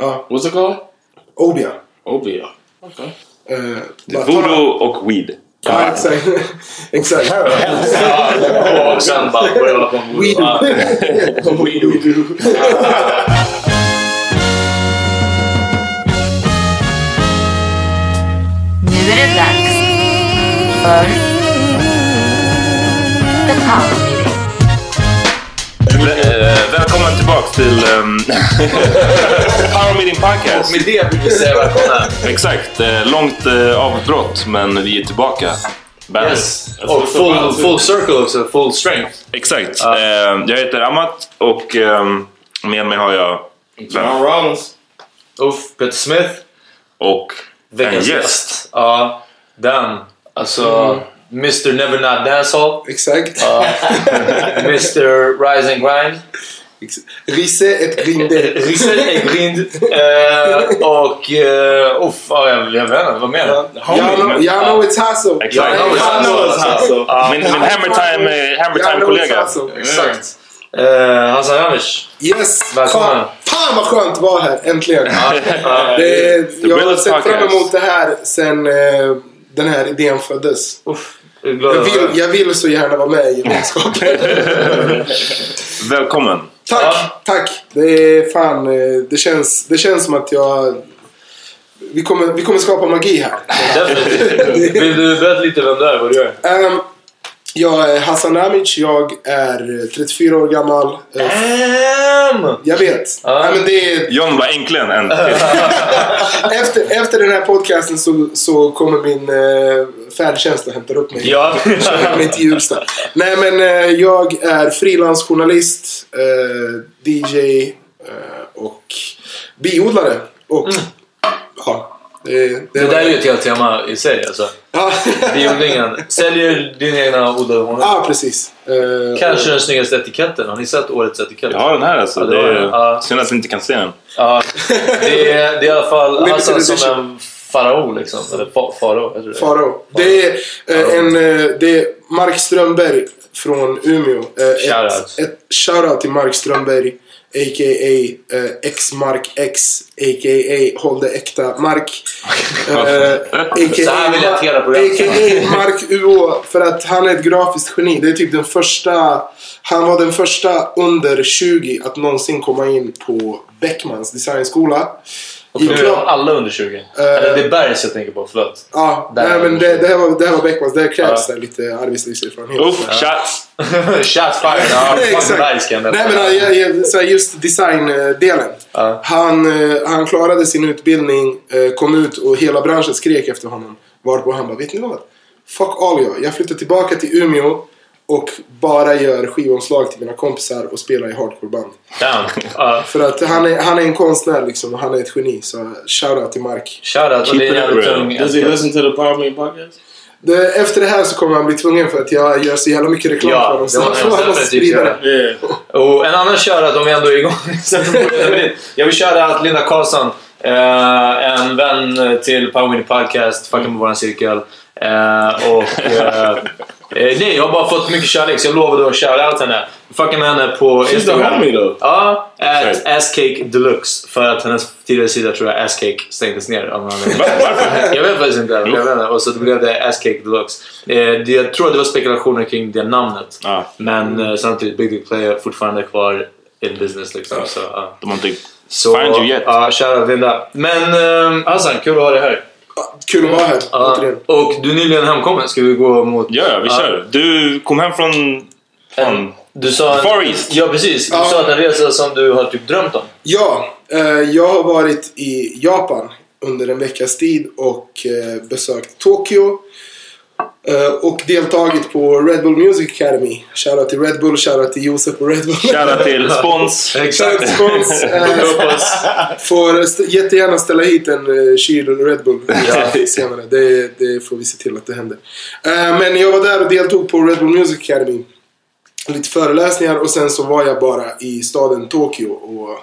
Ja, What's it called? Obia. Obia. Okay. Ta- voodoo och weed. Ja, exakt. exakt. Och sen bara börja hålla på med voodoo. Weedoo. Weedoo. Nu är det dags för The Power välkommen tillbaka till um, Power Meeting Podcast. Med det vill vi säga välkomna. Exakt, eh, långt eh, avbrott men vi är tillbaka. Bandet. Yes. Och full, full circle också, full strength. Exakt. Eh, jag heter Amat och ehm, med mig har jag John Rollins. Uff, Peter Smith. och en gäst. gäst. Ja, den. Alltså, Mr Never Not Dancehall. Exakt. Mr Rise and Grind. Risse ett grinde. Rissel Egrind. Eh, och... Uh, uff, ja, jag, jag vet inte. Vad menar du? Y'all know, y'all know it's hustle. Exakt. Y'all know it's hustle. Min, min Hammer Time, eh. Exakt. Uh, Hassan Janic. Yes! Välkommen. Fan, fan vad skönt att vara här, äntligen. Det, jag har sett fram emot det här sen eh, den här idén föddes. Uff, jag vill, jag vill så gärna vara med i gemenskapen. Välkommen. tack, Ja. tack. Det är fan, eh, det känns, det känns som att jag... Vi kommer, vi kommer skapa magi här. Definitivt. Vill du berätta lite vem du är? Vad du gör? Ehm, jag är Hassan Namic, jag är 34 år gammal. Damn! jag vet. Ja. Nej, men det är, John var äntligen en efter, efter den här podcasten så, så kommer min eh, färdtjänst och hämtar upp mig. Ja. Kör mig till Hjulsta. Nej men eh, jag är frilansjournalist, eh, DJ eh, och biodlare. Och ja, det det, Det där är ju ett helt tema i sig alltså. Ja, Biodlingen. Säljer dina egna odlade honung. ja precis. Eh, Kanske den snyggaste etiketten. Har ni sett årets etikett? Jag har den här alltså. Ja, det är jag. Ja. synd att vi inte kan se den. Ja, det är, det är i alla fall Hassan som edition. en farao liksom. Eller fa, farao. Farao. Det är eh, en... Eh, det är Mark Strömberg från Umeå. Eh, Shoutout. Ett, ett shoutout till Mark Strömberg. A.k.a. Eh, X-Mark X. A.k.a. Håll det äkta Mark. Eh, a.k.a. Så här vill jag programmet. A.k.a. Mark UO. För att han är ett grafiskt geni. Det är typ den första... Han var den första under 20 att någonsin komma in på Beckmans designskola. Och I nu är klar- de alla under 20. Eller det är Bergs jag tänker på, förlåt. Ja, Där nej, var men det. det, här var, det här var Beckmans. Det krävs Ja. det lite arbetslivserfarenhet. Uff, shots! Shots fired! Ja, Nej men jag, jag, så här, just designdelen. Han, eh, han klarade sin utbildning, eh, kom ut och hela branschen skrek efter honom. Varpå han bara, vet ni vad? Fuck all jag. Jag flyttar tillbaka till Umeå och bara gör skivomslag till mina kompisar och spelar i hardcoreband. Damn. Ja. För att han är, han är en konstnär liksom och han är ett geni. Så shoutout till Mark. Shoutout. Det är Keep it real. tung Does he listen to the Power Me podcast? Det, efter det här så kommer han bli tvungen för att jag gör så jävla mycket reklam Ja, för honom. Så han får- sprida det. Yeah. Och en annan shoutout om vi ändå är igång. jag vill köra att Linda Karlsson, eh, en vän till Power Podcast, fucking med våran cirkel. Eh, och, eh, nej, jag har bara fått mycket kärlek så jag lovade att shoutout henne. Fucka med henne på She's the Instagram. though. Ja, at. Asscake Deluxe. För att hennes tidigare sida tror jag Asscake stängdes ner. Varför? Jag vet faktiskt inte. Jag vet inte. Och så blev det Asscake Deluxe. Eh, jag tror att det var spekulationer kring det namnet. Ja. Men eh, samtidigt, Big Dick Play är fortfarande kvar in business liksom. Så, ja. De har inte så find you yet. Ja, shoutout Linda. Men eh, Hassan, kul att ha dig här. Kul att vara här. Återigen. och du är nyligen hemkommen. Ska vi gå mot... Ja, ja, vi kör. Du kom hem från... från Du sa... Far East. Ja, precis. Du Ja. sa att en resa som du har typ drömt om. Ja, eh, jag har varit i Japan under en veckas tid och eh, besökt Tokyo. Eh, och deltagit på Red Bull Music Academy. Shoutout till Red Bull, shoutout till Josef på Red Bull. Shoutout till Spons. Shoutout till Spons. Eh, får st- jättegärna ställa hit en eh, kyl Red Bull ja. senare. Det, det får vi se till att det händer. Eh, men jag var där och deltog på Red Bull Music Academy. Lite föreläsningar och sen så var jag bara i staden Tokyo och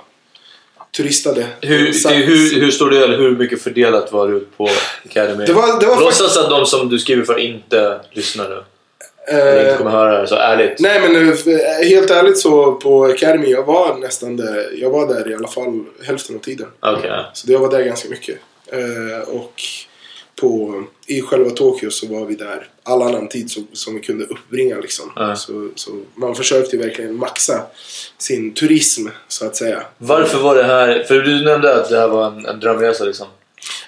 turistade. Hur, Så- hur, hur stor del, hur mycket fördelat var du på Academy? Det var- det var Låtsas att de som du skriver för inte lyssnar nu. Eller inte Eh, kommer höra det, så ärligt. nej men eh, helt ärligt så på Academy, jag var nästan där. Jag var där i alla fall hälften av tiden. Ja. Så jag var där ganska mycket. Eh, och på, i själva Tokyo så var vi där all annan tid som, som vi kunde uppbringa. Liksom. Ja. Så, så man försökte verkligen maxa sin turism så att säga. Varför var det här... För du nämnde att det här var en, en drömresa liksom.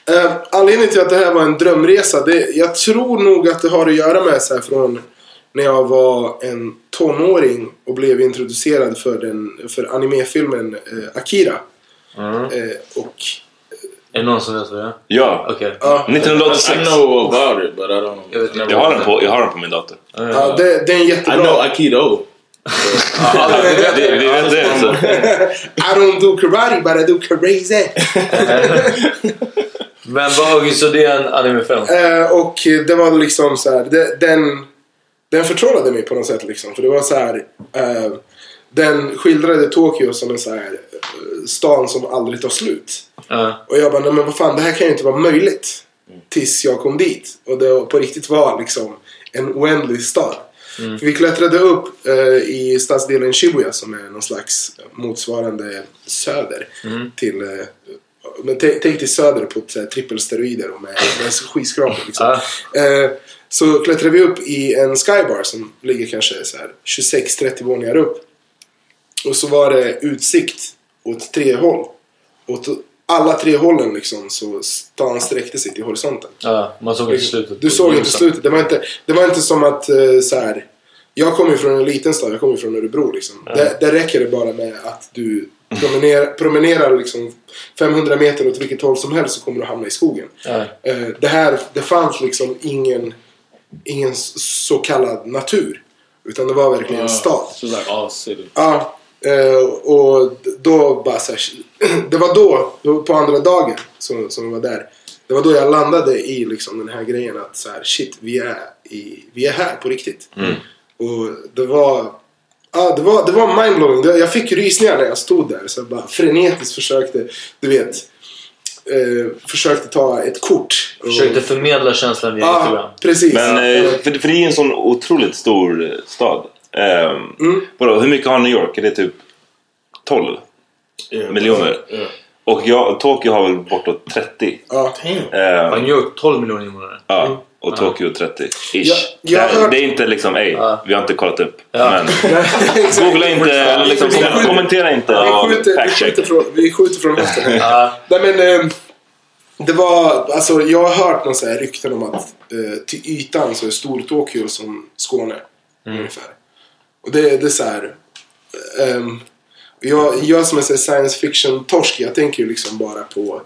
Eh, anledningen till att det här var en drömresa, det, jag tror nog att det har att göra med så här från när jag var en tonåring och blev introducerad för, den, för animefilmen eh, Akira. Mm. Eh, och Är det någon som vet vad det är? Ja. Okej. ja, 1986. I know about it, but I don't. Jag vet inte. Jag har den på, jag har den på min dator. ja, det, det är en I jättebra... know Aikido. Vi, vi vet det. Så. I don't do karate but I do crazy. Men vad, så det är en animefilm? Eh, och det var liksom så här, det, den, den förtrollade mig på något sätt liksom. För det var så här, eh, den skildrade Tokyo som en så här eh, stan som aldrig tar slut. Ja. Och jag bara, nej men vad fan, det här kan ju inte vara möjligt. Tills jag kom dit. Och det på riktigt var liksom en oändlig stad. För vi klättrade upp eh, i stadsdelen Shibuya som är någon slags motsvarande söder. Till, eh, men tänk till söder på här, trippelsteroider och med, med skyskrapor. Liksom. Eh, så klättrade vi upp i en skybar som ligger kanske så här 26-30 våningar upp. Och så var det utsikt åt tre håll. Åt alla tre hållen liksom så stan sträckte sig till horisonten. ja, man såg inte slutet. Du såg inte slutet. Det var inte, det var inte som att eh, så här. Jag kommer ju från en liten stad, jag kommer ju från Örebro liksom. Där, där räcker det bara med att du promenerar, promenerar liksom 500 meter åt vilket håll som helst så kommer du hamna i skogen. Ja. Eh, det här, det fanns liksom ingen, ingen så kallad natur. Utan det var verkligen en stad. All city. Ja, och då bara så här, Det var då, på andra dagen som, som var där. det var då jag landade i liksom den här grejen att så här, shit, vi är, i, vi är här på riktigt. Och det var, ja, det var, det var mindblowing. Jag fick rysningar när jag stod där. Så jag bara frenetiskt försökte, du vet, eh, försökte ta ett kort. Och- Försökte förmedla känslan via Instagram. Ja, precis. Men, eh, för, för det är ju en sån otroligt stor eh, stad. Um, vadå, hur mycket har New York? Är det typ 12 miljoner? Och jag, Tokyo har väl bortåt 30. ja. Ehm, New York 12 miljoner invånare. ja, och Tokyo 30. Ish. Jag- jag har det, hört- det är inte liksom, ej, vi har inte kollat upp. Ja. Men googla inte, eller liksom, kom- kommentera inte Vi och skjuter, vi, skjuter från, vi skjuter från höften. Ja. Nej men eh, det var, alltså jag har hört någon så här rykten om att eh, till ytan så är stor Tokyo som Skåne. Ungefär. Och det, det är så här. ehm, jag, jag som är science fiction-torsk, jag tänker ju liksom bara på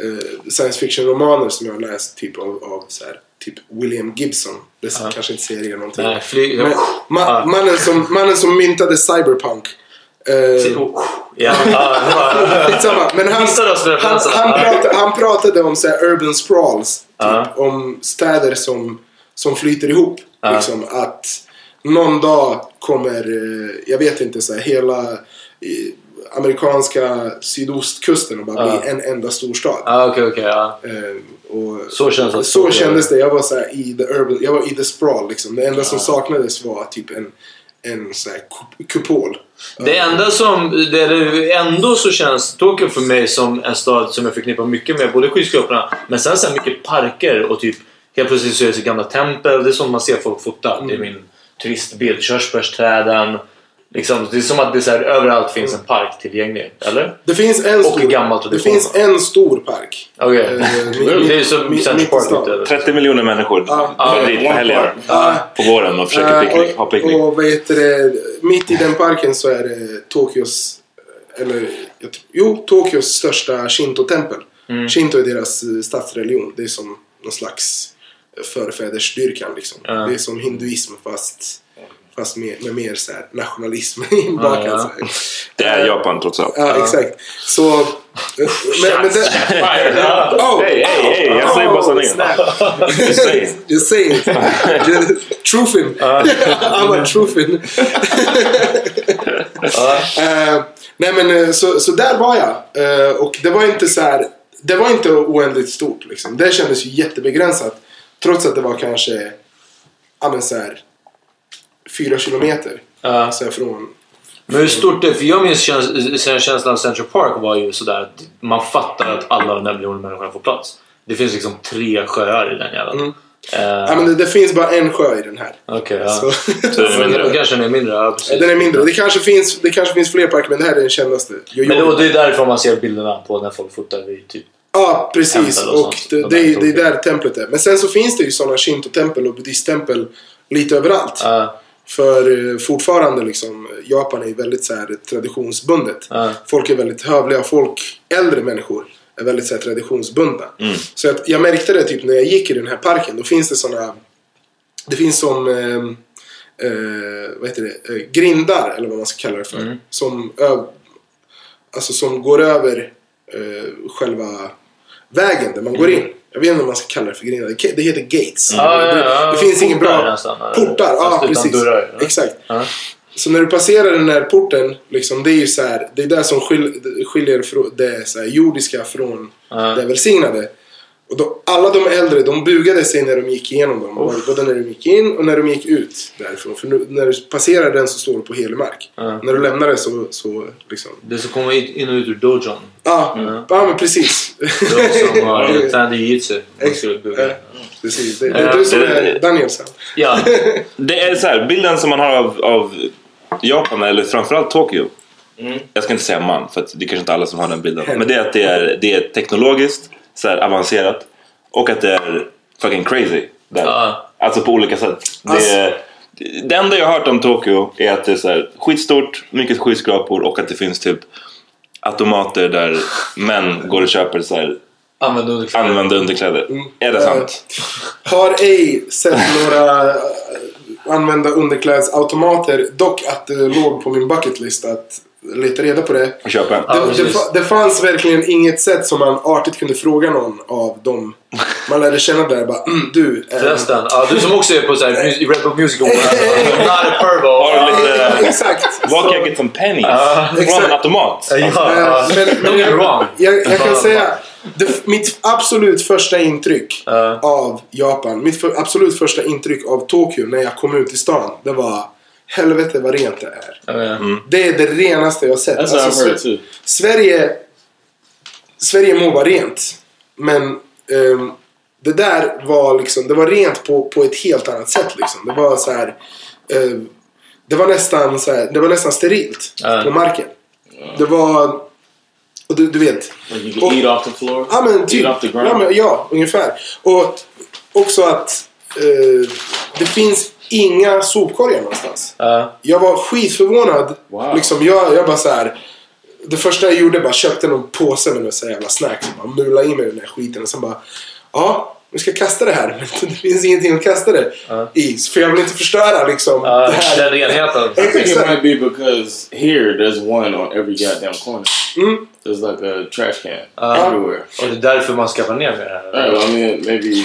eh, science fiction-romaner som jag har läst typ av, av så här, typ William Gibson. Det är kanske inte säger er någonting. Nej, flyg... Men, ma, Ja. mannen, som, mannen som myntade cyberpunk. Skitsamma. Men han, pratade, han pratade om så här urban sprawls. Typ, Ja. Om städer som, som flyter ihop. Liksom, att någon dag kommer, eh, jag vet inte, så här, hela amerikanska sydostkusten och bara Ja. bli en enda storstad. Ja, okej, okej. ja. Eh, och Så känns det. så kändes det. Jag var så här, i the urban, jag var i the sprawl liksom. Det enda som saknades var typ en, en så här kup- kupol. Det enda som, det ändå så känns Tokyo för mig som en stad som jag förknippar mycket med både skyskraporna men sen så mycket parker och typ helt plötsligt så är det så gamla tempel. Det är som man ser folk fota. Det är min turistbild. Körsbärsträden. Liksom, det är som att det är så här, överallt finns en park tillgänglig. Eller? Det finns en Och stor, gammal det finns en stor park. Okej. Eh, mi- det är som Central Park. eller? 30 miljoner människor Ja. ja. dit på helgen. På våren och försöker Eh, picknick, ha picknick. och, vad heter det, mitt i den parken så är det Tokyos, eller jag tror- jo, Tokyos största Shinto-tempel. Mm. Shinto är deras eh, statsreligion. Det är som någon slags förfädersdyrkan liksom. Ja. Det är som hinduism fast, fast med, med mer så här nationalism inbakad. Ja, ja. Det är Japan trots allt. Ja, exakt. Så... eh, Men, men det, oh, Hej, hej, hej! Jag säger bara sanningen. snap. Just saying. Just saying. Just- Trufin. I'm a trufin. Eh, nej men eh, så, så där var jag. Eh, och det var inte så här. Det var inte oändligt stort liksom. Det kändes ju jättebegränsat. Trots att det var kanske, ja men så här, fyra kilometer. Ja. Så här från... Men hur stort det? För jag minns käns- känslan av Central Park var ju sådär att man fattar att alla de där miljoner människorna får plats. Det finns liksom tre sjöar i den jäveln. Mm. Eh, Ja men det, det finns bara en sjö i den här. Okej, ja. Så, det är mindre. kanske den är mindre. Ja, precis. den är mindre. Det kanske, finns, det kanske finns fler parker men det här är den kändaste. Jojo. Men då, det är därifrån man ser bilderna på när folk fotar vid typ... Ja, precis. Och Och det, De det, är, det är där templet är. Men sen så finns det ju sådana shinto-tempel och buddhisttempel lite överallt. Ja, För eh, fortfarande liksom, Japan är ju väldigt så här, traditionsbundet. Ja. Folk är väldigt hövliga. Folk, äldre människor, är väldigt så här, traditionsbundna. Så att, jag märkte det typ när jag gick i den här parken. Då finns det sådana... Det finns som... Eh, eh, vad heter det? Eh, grindar, eller vad man ska kalla det för. Som, ö, alltså, som går över eh, själva vägen där man går in. Jag vet inte om man ska kalla det för grindar. Det- Det heter gates. Ja, ja, ja. Det, det finns ingen bra... nästan? Portar, ja precis. dörrar, ja. Exakt. Så när du passerar den här porten, liksom, det är ju så här, det är det som skil, skiljer det så här, jordiska från det välsignade. Och då, alla de äldre, de bugade sig när de gick igenom dem. Både när de gick in och när de gick ut därifrån. För nu, när du passerar den så står du på helig mark. Ja. När du lämnar det så, så liksom... Det som kommer in och ut ur dojon. Ja, ja men precis. De som har tränat i jujutsu. Man skulle bugga. Ja, precis. Det, det är du som är Daniels här. Ja. Det är så här, bilden som man har av, av Japan, eller framförallt Tokyo. Jag ska inte säga man, för att det är kanske inte alla som har den bilden. Men det är att det är, det är teknologiskt så här, avancerat och att det är fucking crazy. Där. Ja. Alltså på olika sätt. Alltså- Det, det enda jag har hört om Tokyo är att det är så här, skitstort, mycket skyskrapor och att det finns typ automater där män går och köper så här, Använd underkläder. använda underkläder. Är det sant? Har ej sett några äh, använda underklädesautomater. Dock att det låg på min bucketlist att leta reda på det. Och köpa en. Ja, Det, det, det fanns verkligen inget sätt som man artigt kunde fråga någon av dem man lärde känna där. Bara, mm, du. eh, Förresten, ja, du som också är på så här, mus- i Red Bull Music Awards. Not a pervo. Har lite... Exakt. Så- jag get some pennies? Från exakt. en automat? Ja, ja. Eh, men, men wrong. jag, jag kan säga det, mitt absolut första intryck Ja. av Japan, mitt för, absolut första intryck av Tokyo när jag kom ut i stan, det var helvete vad rent det är. Ja. Det är det renaste jag har sett. That's what I've heard Sve- too. Sverige, Sverige må vara rent, men ehm, det där var liksom, det var rent på, på ett helt annat sätt liksom. Det var så här, ehm, det var nästan så här, det var nästan sterilt Ja. på marken. Det var, och du, du vet. Like Och- eat off the floor. Ja men typ. Eat off the ground. Ja, men, ja ungefär. Och också att eh, det finns inga sopkorgar någonstans. Ja. Jag var skitförvånad. Wow. Liksom, jag, jag bara så här. Det första jag gjorde bara köpte någon påse med några jävla snacks. Och bara mulade i mig den där skiten. Och sen bara. Ja, nu ska jag kasta det här. Men det finns ingenting att kasta det i. För jag vill inte förstöra liksom Ja, det här. den renheten. I think it might be because here there's one on every goddamn corner. Mm. There's like a trash can Uh, everywhere. Och det är därför man skaffar ner med det här. Right, I mean, maybe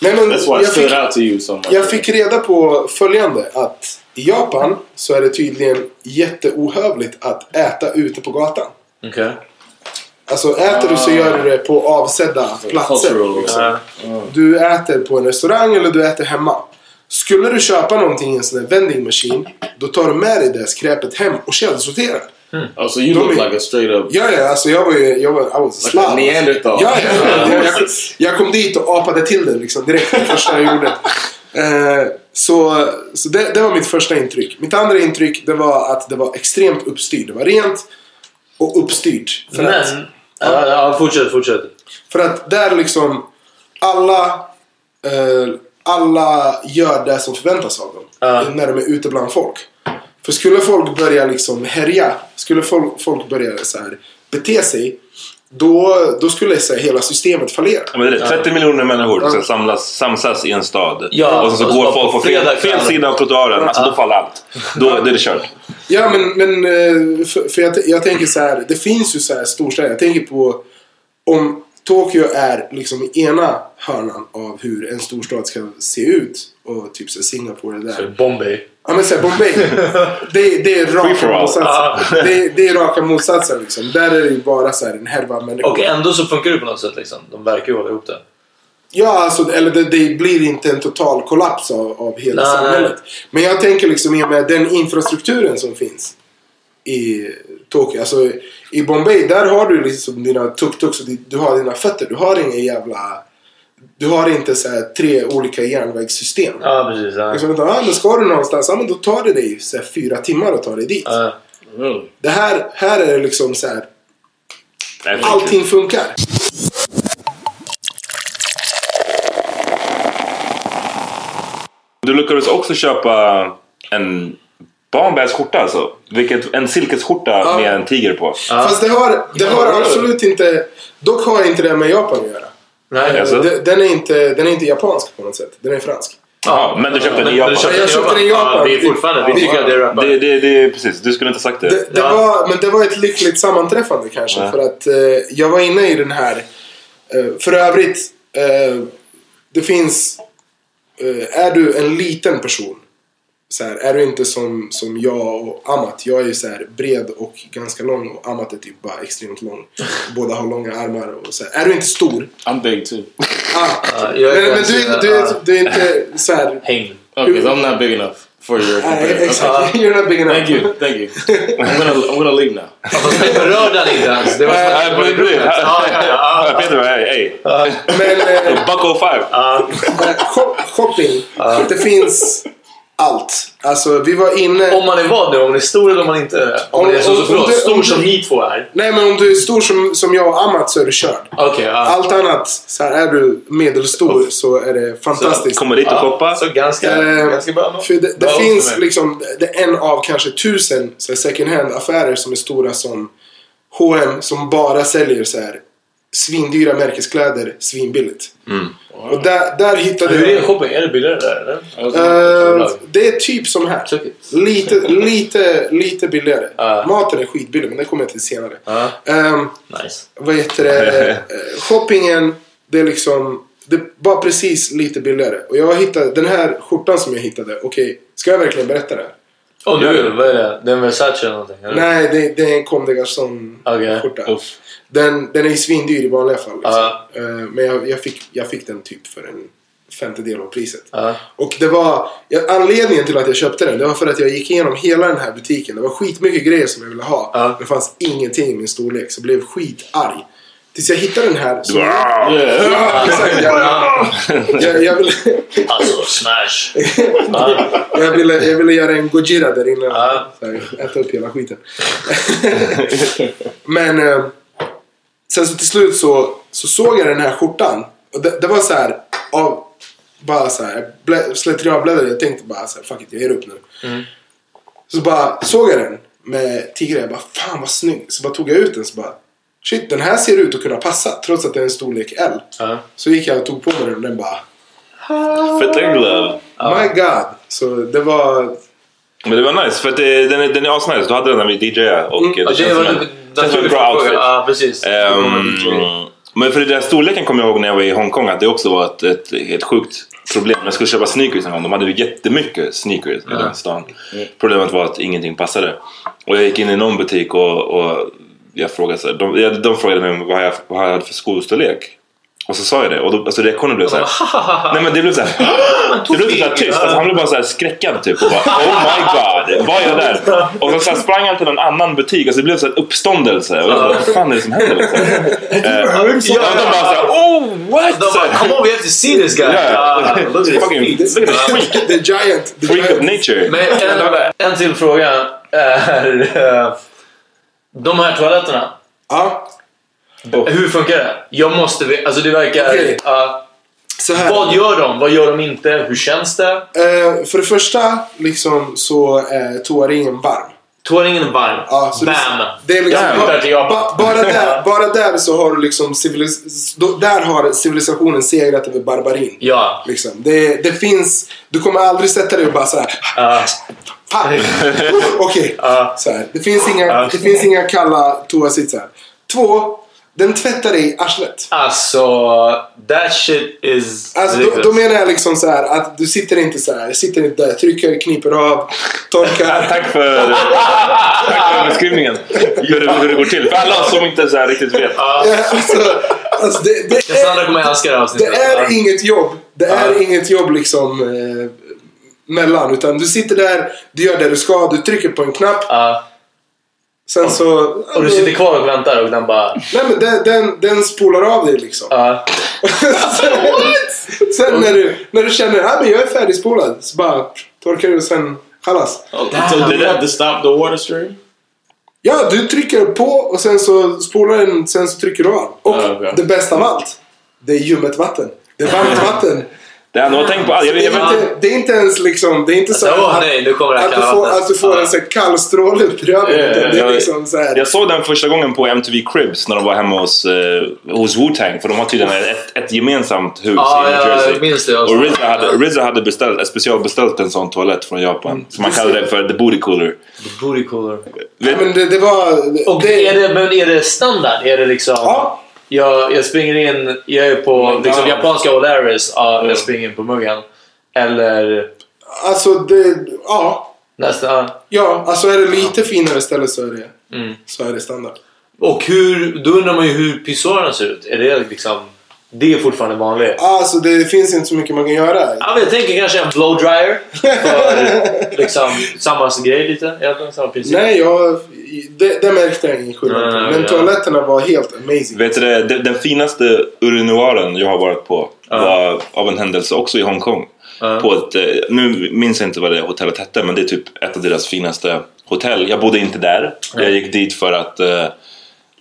Nej, men that's why jag stood fick, out to you so much. Jag fick reda på följande. Att i Japan så är det tydligen jätteohövligt att äta ute på gatan. Okej. Alltså äter du så gör du det på avsedda platser. cultural, Liksom. Ja. Du äter på en restaurang eller du äter hemma. Skulle du köpa någonting i en sån här vending machine. Då tar du med dig det skräpet hem och källsorterar. Oh, so you look like a straight up. Ja, ja, alltså jag var ju... Jag var, I was a Like a slav. Neanderthal. Ja, ja, ja. Jag, jag, jag kom dit och apade till det liksom direkt. Det första jag gjorde. Eh, så så det, det var mitt första intryck. Mitt andra intryck det var att det var extremt uppstyrt. Det var rent och uppstyrt. För att, Men... Ja, ja, fortsätt, fortsätt. för att där liksom alla, eh, alla gör det som förväntas av dem. Ja. När de är ute bland folk. För skulle folk börja liksom härja, skulle folk, folk börja så här bete sig. Då, då skulle så här, hela systemet fallera. Ja, men det är 30 miljoner människor som samlas, samsas i en stad. Ja, och så, så så går folk på fel, fel sida av trottoaren. Alltså, då faller allt. Då, då är det kört. Ja men, men eh, för, för jag, jag tänker så här, det finns ju så här storstäder. Jag tänker på om Tokyo är liksom i ena hörnan av hur en storstad ska se ut. Och typ så Singapore är där. Bombay. Ja men såhär Bombay. Det, det är raka motsatsen. Det, det är raka motsatsen liksom. Där är det ju bara så här en härva människor. Och ändå så funkar det på något sätt liksom. De verkar ju hålla ihop det. Ja, alltså, eller det, det blir inte en total kollaps av, av hela Nej, samhället. Men jag tänker liksom i och med den infrastrukturen som finns i Tokyo. Alltså i Bombay, där har du liksom dina tuk-tuks och du har dina fötter. Du har inga jävla... Du har inte så här tre olika järnvägssystem. Ja, precis. Ja. Liksom, utan, ah, men ska du någonstans, ja, men då tar det dig så här, fyra timmar att ta dig dit. Ja. Really? Det här, här är det liksom så här, allting funkar. Du lyckades också köpa en barnbärsskjorta alltså. Vilket, en silkesskjorta Ja. med en tiger på. Fast det har, det har absolut inte... Dock har inte det med Japan att göra. Nej, Alltså? Det- Den är, inte, den är inte japansk på något sätt. Den är fransk. Jaha, men du köpte den i Japan. Jag köpte den i Japan. Ja, är fortfarande... Vi tycker att det är rappa. Det, det, det, precis, du skulle inte ha sagt det. Det, det Ja. var, men det var ett lyckligt sammanträffande kanske. Ja. För att eh, jag var inne i den här... Eh, för övrigt, eh, det finns... Eh, är du en liten person, så här, är du inte som, som jag och Amat. Jag är ju så här bred och ganska lång och Amat är typ bara extremt lång. Båda har långa armar och så här. Är du inte stor? I'm big too. Ah, är men, men du, är- du, är- ja. du är inte så här... Häng. Okay, I'm not big enough for your Nej, comparison. exakt. You're not big enough. Thank you, thank you. I'm gonna, I'm gonna leave now. Berörde han inte ens. Det var du. Peter, hej, hej. Men eh, Buckle five. shop, shopping, det finns allt. Alltså vi var inne... Om man är vad nu? Om man är stor eller om man inte är det? Om man är så, Om- så om förlåt, du- om stor du- som ni två är. Nej men om du är stor som, som jag och Amat så är du körd. Okej, ja. Allt annat, så här, är du medelstor så är det fantastiskt. Kommer dit och shoppa. Så ganska, Eh, ganska bra. För det, det Bra finns liksom, det är en av kanske tusen så här, second hand affärer som är stora som H&M som bara säljer så här svindyra märkeskläder svinbilligt. Och där, där hittade Hur är jag... shopping? Är det billigare där eller? Eh, det är typ som här. Lite, lite, lite billigare. Ja. Maten är skitbillig men det kommer jag till senare. Ja. Ehm, Nice. vad heter det? Eh, shoppingen, det är liksom... Det var precis lite billigare. Och jag hittade den här skjortan som jag hittade. Okej, ska jag verkligen berätta det här? Och nu, vad är det? Det är en Versace eller någonting? eller? Nej, det, det är en Comme des Garçons Okej. skjorta. Uff. Den, den är svindyr i vanliga fall. Liksom. Eh, men jag, jag, fick, jag fick den typ för en femtedel av priset. Ja. Och det var, anledningen till att jag köpte den, det var för att jag gick igenom hela den här butiken. Det var skitmycket grejer som jag ville ha. Ja. Det fanns ingenting i min storlek, så jag blev skitarg. Tills jag hittade den här. Så, Wow. ja, exakt, jag, jag, jag, ville, Alltså, smash. Ja. jag, ville, jag ville göra en Gojira där inne. Här, äta upp hela skiten. Men eh, sen så till slut så, så såg jag den här skjortan. Och det, det var så här, av, bara så här, blä- slentrianbläddrade. Jag tänkte bara så här, fuck it, jag ger upp nu. Så bara såg jag den med tigrar. Jag bara, fan vad snygg. Så bara tog jag ut den så bara, shit den här ser ut att kunna passa. Trots att det är en storlek L. Ja. Så gick jag och tog på mig den och den bara, Fitting glove. my god. Så det var, Men det var nice för att det, den, är, den är asnice. Du hade den när vi DJade och Mm. det, Ja, det känns var som en, det känns som en bra outfit. Ja, precis. Ehm, men för den där storleken kommer jag ihåg när jag var i Hongkong att det också var ett, ett, ett sjukt problem. När jag skulle köpa sneakers en gång, de hade ju jättemycket sneakers i den stan. Problemet var att ingenting passade. Och jag gick in i någon butik och, och jag frågade, så här, de, de frågade mig vad jag, vad jag hade för skostorlek. Och så sa jag det och då, alltså reaktionen blev så här. Nej men det blev så här. Det blev så här tyst. Alltså, han blev bara så här skräckad typ. Och bara, oh my god, vad är jag där? Och så, så här sprang han till någon annan butik. Alltså, det blev så här uppståndelse. Och jag bara, vad fan är det som händer? Liksom? Eh, ja, de bara såhär, oh what? De Så bara, come on we have to see this guy. Ja. Ah, look at his Fucking- feet. look at freak. the giant. The Freak of giant. nature. Men en, en till fråga är... eh, De här toaletterna, Ja, hur funkar det? Jag måste veta, alltså det verkar... Så här. vad gör de? Vad gör de inte? Hur känns det? Eh, för det första liksom, så är toaringen varm. Toaringen är varm. Ja, Bam! Det, det är liksom, Japan. ba, bara, där, bara där så har du liksom civilis, där har civilisationen segrat över barbarin. Ja. Liksom. Det, det finns, du kommer aldrig sätta dig och bara såhär Ja. Fan! Okej. Här. Det, finns inga, det finns inga kalla toasitsar. Två, den tvättar dig i arslet. Alltså, that shit is Alltså, då, då menar jag liksom så här att du sitter inte så här, sitter inte där, trycker, kniper av, torkar. Tack för, tack för beskrivningen. Hur hur det går till. För alla som inte så riktigt vet. Ja, alltså, alltså det, det, är, det är inget jobb. Det är inget jobb liksom eh, mellan. Utan du sitter där, du gör det du ska, du trycker på en knapp. Ja. Sen så... Och du sitter kvar och väntar och den bara... Nej men den, den, den spolar av dig liksom. Ja. sen, sen när du, när du känner att jag är färdigspolad så bara torkar du och sen chalas. So do you have to stop the water stream? Ja, du trycker på och sen så spolar den, sen så trycker du av. Och Ja, okej. det bästa av allt, det är ljummet vatten. Det är varmt vatten. Det jag tänkt på. Jag, Det vet- jag, är, vet- inte, det är inte ens liksom, det är inte så Alltså, att, nej, nu kommer att, du får, att du får Ja. en så här kall stråle upp röven. Ja, utan det är jag- liksom så här. jag såg den första gången på MTV Cribs när de var hemma hos, eh, hos Wu-Tang. För de har tydligen ett, ett gemensamt hus Ja, i New ja, Jersey. jag minns det. Alltså. Och RZA hade, RZA hade beställt, specialbeställt en sån toalett från Japan. Som man kallade det för the booty cooler. Booty cooler. Ja, men det, det var... Och det, är det, men är det standard? Är det liksom... Ja. Jag, jag springer in, jag är på liksom, japanska O'Larrys, ja, jag springer in på muggen. Eller Alltså, det... Ja. nästan... Ja, alltså är det lite finare ställe så är det, Mm. så är det standard. Och hur, då undrar man ju hur pissoarerna ser ut. Är det liksom... Det är fortfarande vanligt. Alltså det finns inte så mycket man kan göra. Ja, men jag tänker kanske en blowdryer. För liksom samma grej lite. Egentligen samma princip. Nej, jag, det, det märkte jag ingen skillnad på. Men ja. toaletterna var helt amazing. Vet du det, den, den finaste urinoaren jag har varit på var av en händelse också i Hongkong. På ett, eh, nu minns jag inte vad det hotellet hette men det är typ ett av deras finaste hotell. Jag bodde inte där. Jag gick dit för att eh,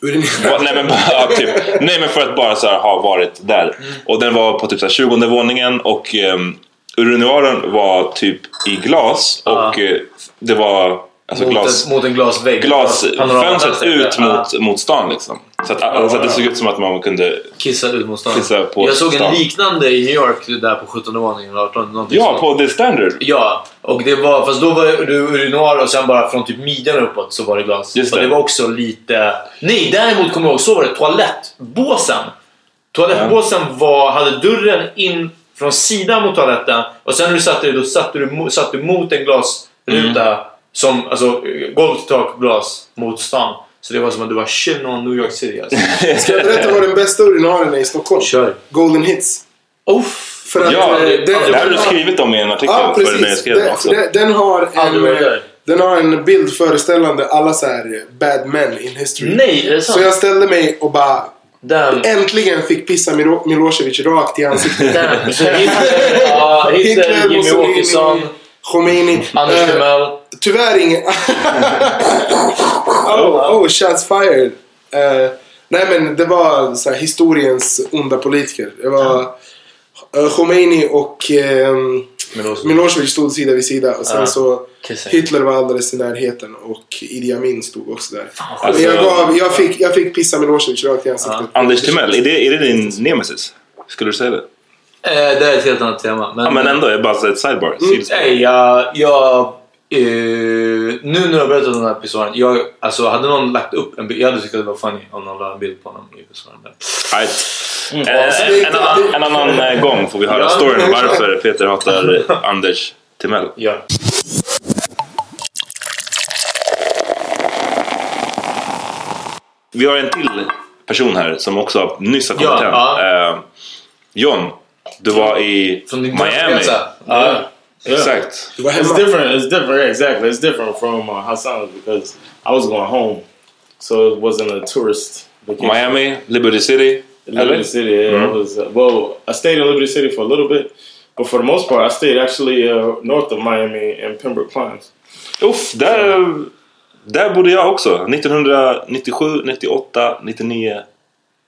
Urinera. Nej, men, bara, ja, typ, nej men för att bara så här, ha varit där. Och den var på typ så här, 20 våningen och um, urinoaren var typ i glas och eh, det var Alltså mot, glas, ett, mot en glasvägg. glasfönstret ut Ja. mot, mot stan liksom. Så att, så att det såg ut som att man kunde... Kissa ut mot stan. Kissa på jag såg en stan. liknande i New York där på 17 våningen. eller 18, någonting Ja, sånt. på The Standard. Ja, och det var, fast då var det urinoir och sen bara från typ midjan uppåt så var det glas. Just Och det. det var också lite... Nej, däremot kommer jag ihåg, så var det toalettbåsen. Toalettbåsen var, hade dörren in från sidan mot toaletten och sen när du satte dig då satte du, satte du mot en glasruta Mm. Som, alltså golv till tak glas mot stan. Så det var som att du var chill on New York City alltså. Ska jag berätta vad den bästa urinalen är i Stockholm? Kör. Golden Hits. Uff. För att, Ja, eh, det, det här har du skrivit om i en artikel Ja, för när jag precis. skrev den Den, också. den, den, har en, den har en bild föreställande alla så här bad men in history. Nej, är det sant? Så jag ställde mig och bara Damn. äntligen fick pissa Milo- Milosevic rakt i ansiktet. Damn. Hitler, ja, Hitler, Jimmy Åkesson, Khomeini. Anders Eh, Timell. Tyvärr ingen... oh, oh, shots fired. Eh, nej men det var så här, historiens onda politiker. Det var uh, Khomeini och ehm, Milosevic. Milosevic stod sida vid sida. Och sen Ja. så Kissing. Hitler var alldeles i närheten och Idi Amin stod också där. Alltså- jag, gav, jag, fick, jag fick pissa Milosevic rakt i ansiktet. Anders Timell, är det, är det din nemesis? Skulle du säga det? Eh, det är ett helt annat tema. Men, Ja, men ändå, jag bara ett sidebar. sidospår. Nej, jag... jag eh, nu när du har berättat om den här episoden. Jag, alltså, hade någon lagt upp en bild. Jag hade tyckt att det var funny om någon la en bild på honom i episoden. Men- Right. Eh, En, en, annan, en annan eh, gång får vi höra Ja. storyn varför Peter hatar Anders Timell. Ja. Vi har en till person här som också nyss har kommit Ja, hem. ja. Eh, John, du var i Miami. drömresa. Ja. Du It's different. It's different. Yeah, exactly. It's different from uh, Hassan because I was going home, so it wasn't a tourist vacation. Miami, Liberty City. Liberty? City. Yeah, Mhm. it was. Uh, well, I stayed in Liberty City for a little bit, but for the most part, I stayed actually uh, north of Miami in Pembroke Pines. Uff, där, där bodde jag också. 1997, 98, 99.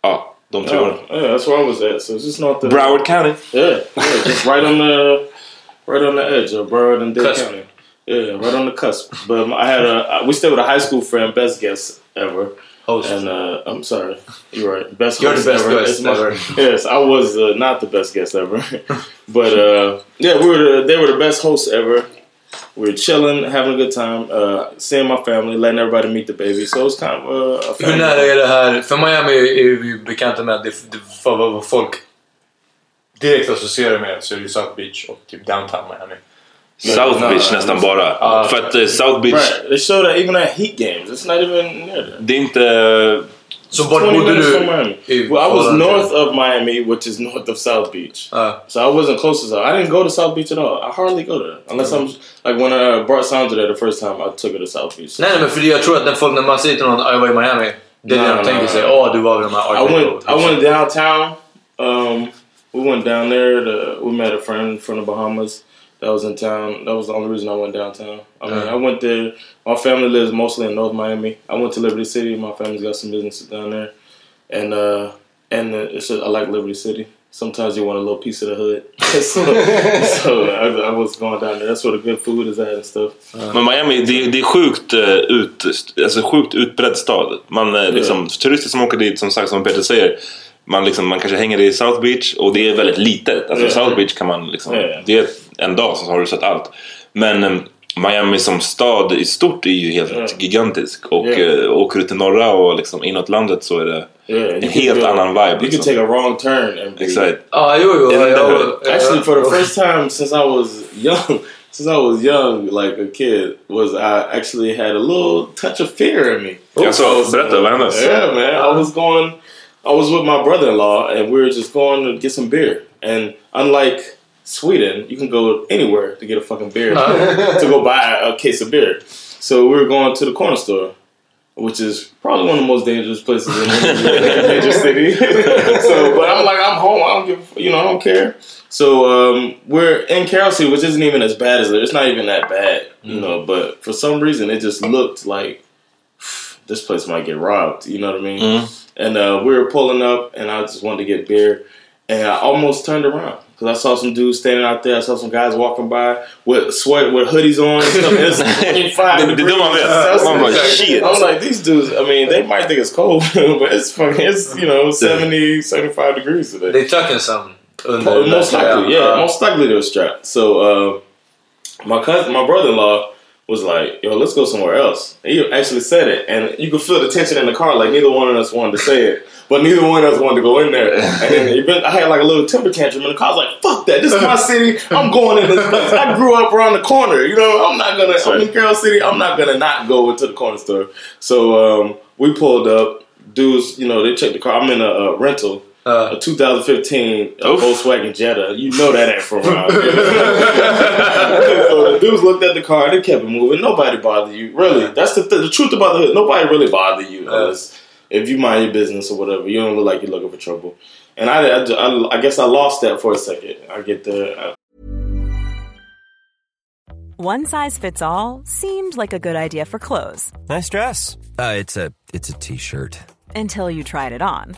Ja, de tre Yeah, åren. yeah, that's where I was at. So it's just north of Broward County. Yeah, yeah, just right on the right on the edge of Broward and Dade. County. Yeah, right on the cusp. But I had a we stayed with a high school friend, best guest ever. Host. And uh, I'm sorry, you're right. Best You're the best ever. guest ever. yes, I was uh, not the best guest ever, but uh, yeah, we were the, they were the best hosts ever. We were chilling, having a good time, uh, seeing my family, letting everybody meet the baby. So it was kind of uh, a Hur nära är det här? För Miami är vi bekanta med att det, det, folk direkt associerar med så är det South Beach och typ downtown Miami. South no, Beach no, nästan no. bara. Ah. För att eh, South Beach, Right, they show that even at Heat games. It's not even near there. det är inte... Så vart 20 bodde minutes du? from Miami. i Well, I was north of Miami, which is north of South Beach. Ja. So I wasn't close to South. I didn't go to South Beach at all. I hardly go there unless I'm like when I brought Sandra there the first time. I took her to South Beach. Nej, men för jag tror att när, folk, när man säger till någon att jag var i Miami. Det är det de tänker sig. Åh, du var vid de här I went. I went downtown. Um, we went down there. To, we met a friend from the Bahamas that was in town. That was the only reason I went downtown. I mean, Yeah. I went there. My family lives mostly in North Miami. I went to Liberty City. My family's got some businesses down there, and uh, and it's just, I like Liberty City. Sometimes you want a little piece of the hood, so, so I, I was going down there. That's where the good food is at and stuff. Men Miami, det, det är sjukt, eh, ut, alltså sjukt utbredd stad. Man, eh, liksom, Turister som åker dit, som sagt, som Peter säger, man, liksom, man kanske hänger i South Beach och det är väldigt litet. Alltså, Ja. South Beach kan man liksom, ja. det är en dag så har du sett allt. Men eh, Miami som stad i stort är ju helt Ja. gigantisk. Och eh, åker du till norra och liksom inåt landet så är det Yeah, en can helt annan vibe. You can Liksom. take a wrong turn and be Exakt. Ja, jo, jo. Hood. jag- Actually, for the first time since I was young, since I was young, like a kid, was I actually had a little touch of fear in me. Jag sa, berätta, vad hände? Yeah, man. I was going, I was with my brother-in-law, and we were just going to get some beer. And unlike Sweden, you can go anywhere to get a fucking beer, uh-huh. to go buy a case of beer. So we were going to the corner store, which is probably one of the most dangerous places in major city. so, but I'm like, I'm home. I don't give, you know, I don't care. So um, we're in Carroll City, which isn't even as bad as it. It's not even that bad, you know. Mm-hmm. But for some reason, it just looked like this place might get robbed. You know what I mean? Mm-hmm. And uh, we were pulling up, and I just wanted to get beer, and I almost turned around Because I saw some dudes standing out there. I saw some guys walking by with sweat with hoodies on. And stuff. It's 25 Det- det är då man vet. degrees Man bara, Celsius. shit. I'm like, these dudes, I mean, they might think it's cold, but it's fucking, it's, you know, 70, 75 degrees today. They took in some most likely, yeah, uh, most likely they were strapped. So uh, my cousin, my brother-in-law was like, "Yo, let's go somewhere else." He actually said it, and you could feel the tension in the car. Like neither one of us wanted to say it, but neither one of us wanted to go in there. And then I had like a little temper tantrum, and the car was like, "Fuck that! This is my city. I'm going in this place. I grew up around the corner. You know, I'm not gonna. I'm in Carroll City. I'm not gonna not go into the corner store." So um, we pulled up. Dudes, you know, they checked the car. I'm in a, a rental. Uh. a 2015 Oof. Volkswagen Jetta. You know that ain't from around here. so the dudes looked at the car, they kept it moving. Nobody bothered you. Really, that's the, th- the truth about the hood. Nobody really bothered you. unless- if you mind your business or whatever, you don't look like you're looking for trouble. And I, I, I- I guess I lost that for a second. I get the. I, One size fits all seemed like a good idea for clothes Nice dress. Uh, it's a it's a t-shirt. until you tried it on.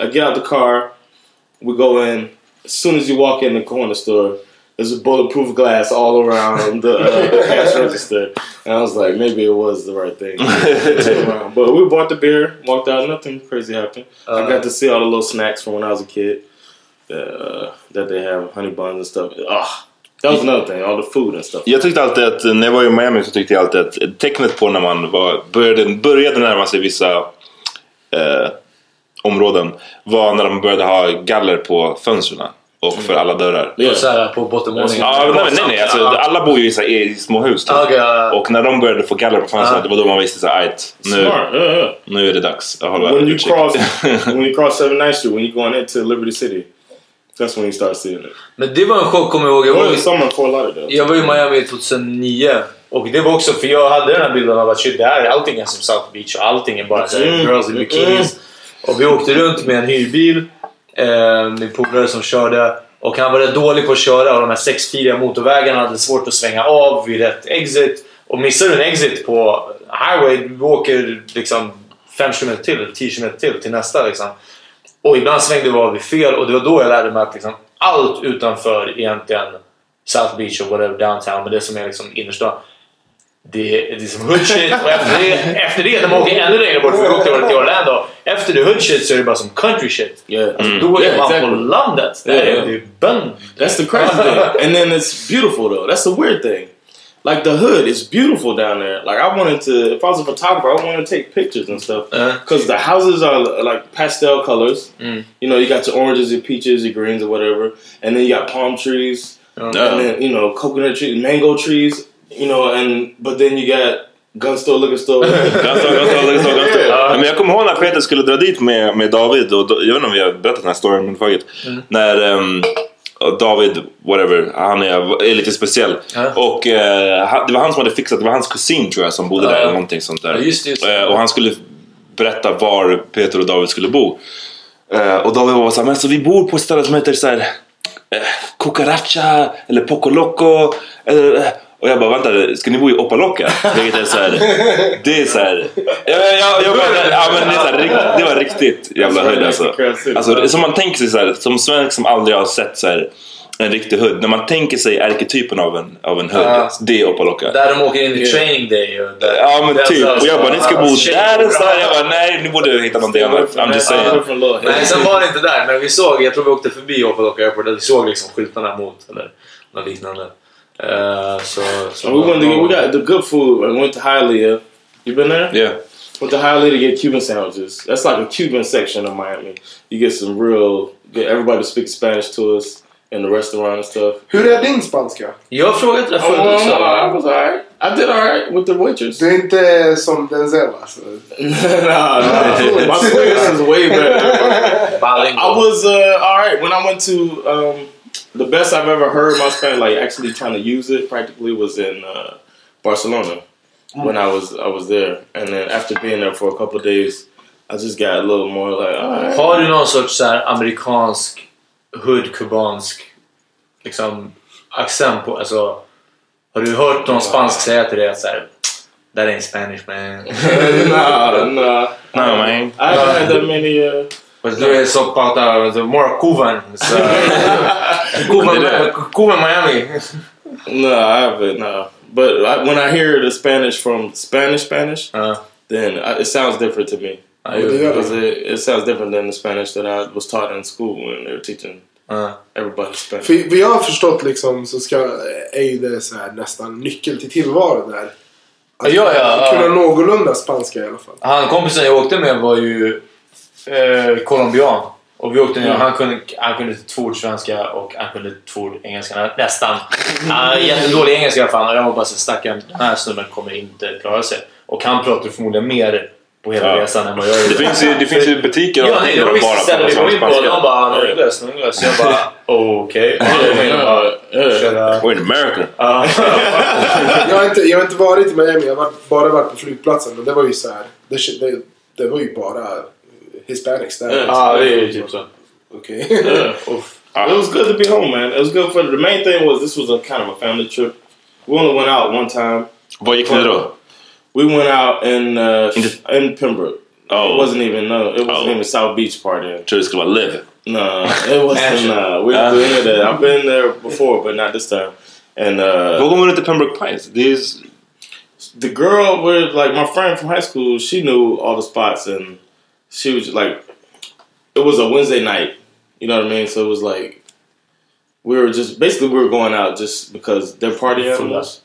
I get out the car, we go in. As soon as you walk in the corner store, there's a bulletproof glass all around the, uh, the cash register. And I was like, maybe it was the right thing. to turn around. but we bought the beer, walked out, nothing crazy happened. I got to see all the little snacks from when I was a kid that, uh, that they have, honey buns and stuff. Ah, that was another thing, all the food and stuff. Jag tyckte alltid att när jag var i Miami så tyckte jag alltid att tecknet på när man var, började, började närma sig vissa eh, områden var när de började ha galler på fönstren och för alla dörrar. Och så här på bottenvåningen. Ja, nej, nej, nej alltså, alla bor ju i, så här, i små hus. Typ. Ah, ja, ja. Och när de började få galler på fönstren, Ja. det var då man visste så här, "Ajt, nu, nu är det dags att hålla When you utkik." cross, when you cross 79th Street, when you're going into Liberty City, that's when you start seeing it. Men det var en chock kommer jag ihåg. Jag var, Lauderdale. jag var i Miami 2009. Och det var också för jag hade den här bilden av att shit, det här, allting är som South Beach och allting är bara så här, Mm. girls in bikinis. Och vi åkte runt med en hyrbil. Eh, min polare som körde. Och han var rätt dålig på att köra och de här sexfiliga motorvägarna hade svårt att svänga av vid rätt exit. Och missar du en exit på highway, du åker liksom 5 km till, eller 10 km till, till nästa liksom. Och ibland svängde vi av vid fel och det var då jag lärde mig att liksom allt utanför egentligen South Beach och whatever downtown, men det som är liksom innerstan. Det är, det är som hood shit och efter det, efter det man åker ännu längre bort, för åkte till Orlando. Efter det hood så är det bara som country shit. Yeah. Alltså, Då är Yeah, man på landet. Yeah, yeah. det bönder. That's the crazy thing. And then it's beautiful though. That's the weird thing. Like the hood is beautiful down there. Like I wanted to, if I was a photographer, I wanted to take pictures and stuff. Uh-huh. Because the houses are like pastel colors. Mm. You know, you got your oranges, your peaches, your greens, or whatever. And then you got palm trees. And then, you know, coconut trees, mango trees. You know, and, but then you got gun store, liquor store. Ganska, ganska, ganska, ganska. Ja, Men jag kommer ihåg när Peter skulle dra dit med, med David, och då, jag vet inte om vi har berättat den här storyn men fuck it. När ehm, David, whatever, han är, är lite speciell. Ja. Och eh, han- det var han som hade fixat, det var hans kusin tror jag som bodde där Ja. eller någonting sånt där. Ja, just just. Eh, och han skulle berätta var Peter och David skulle bo. Eh, och David var såhär, men så vi bor på ett ställe som heter såhär eh, Cucaracha eller Poco Loco. Eller, eh, Och jag bara vänta, ska ni bo i Oppalocka? Vilket är såhär, det är såhär, jag, jag, jag bara, ja, men det, är så här, rikt- det var riktigt jävla höjd alltså. alltså som man tänker sig såhär, som svensk som aldrig har sett så här, en riktig hood. När man tänker sig arketypen av en, av en hood, Ja. det är Oppalocka. Där de åker in i training day. Och där, Ja men där typ, och jag bara ni ska bo där och så här. Jag bara nej, ni borde hitta någonting annat. I'm just saying. Nej, sen var det inte där. Men vi såg, jag tror vi åkte förbi Oppalocka Airport. där Vi såg liksom skyltarna mot eller något liknande. Eh, så, så we went to get, we got the good food and went to Hialeah. You been there? Yeah. Went to Hialeah to get Cuban sandwiches. That's like a Cuban section of Miami. You get some real, get everybody to speak Spanish to us in the restaurant and stuff. Hur är din spanska? Jag har frågat det förut Oh, också. I was alright. I did alright with the waitress. Du är inte som Denzel alltså? nah, nah. My Spanish is way better. I was uh, all right when I went to um, the best I've ever heard my Spanish, like actually trying to use it practically, was in uh, Barcelona when I was I was there, and then after being there for a couple of days, I just got a little more like, all right. Har du någon sorts så här amerikansk, hood-kubansk liksom, accent på... Alltså, har du hört någon spansk säga till dig att så här, That ain't Spanish man. nah, nah, No man. I haven't had that many. Uh, But du är så pratar more kuban. Så, kuban, kuban Miami. no, I haven't. No, but I, when I hear the Spanish from Spanish Spanish, then I, it sounds different to me. Ja, det gör det. Because it, it sounds different than the Spanish that I was taught in school when they were teaching Ja. everybody Spanish. För vad jag har förstått liksom så ska, är det så här, nästan nyckel till tillvaron där. Att Ja, ja, kunna någorlunda spanska i alla fall. Han kompisen jag åkte med var ju eh, colombian. Och vi åkte ner och han kunde, han kunde två ord svenska och han kunde två ord engelska. nä- Nästan. Uh, jättedålig engelska i alla fall. Och jag var bara så stackarn, den här snubben kommer inte klara sig. Och han pratade förmodligen mer på hela Ja. resan än vad jag gjorde. Det finns ju- det finns ju butiker och Ja, nej, det var bara ställen vi pratar kom in på. spanska. De bara, no English. Så jag bara, okej. We're in America. jag, har inte, jag har inte varit i Miami, jag har bara varit på flygplatsen. Men det var ju så här, det, det, det var ju bara hispanics där. Ja, det är ju typ så. Okej. Yeah. It was good to be home, man. It was good for the main thing was this was a kind of a family trip. We only went out one time. Vad gick ni då? We went out in uh, in Pembroke. Oh. It wasn't even no. It wasn't even South Beach party. Tror det skulle vara live. No, it wasn't. Uh, we didn't do any of that. I've been there before, but not this time. And uh, Vad går man ut till Pembroke Pines? Det är the girl with like my friend from high school, she knew all the spots, and she was like, it was a Wednesday night. You know what I mean? So it was like we were just basically we were going out just because they're party animals.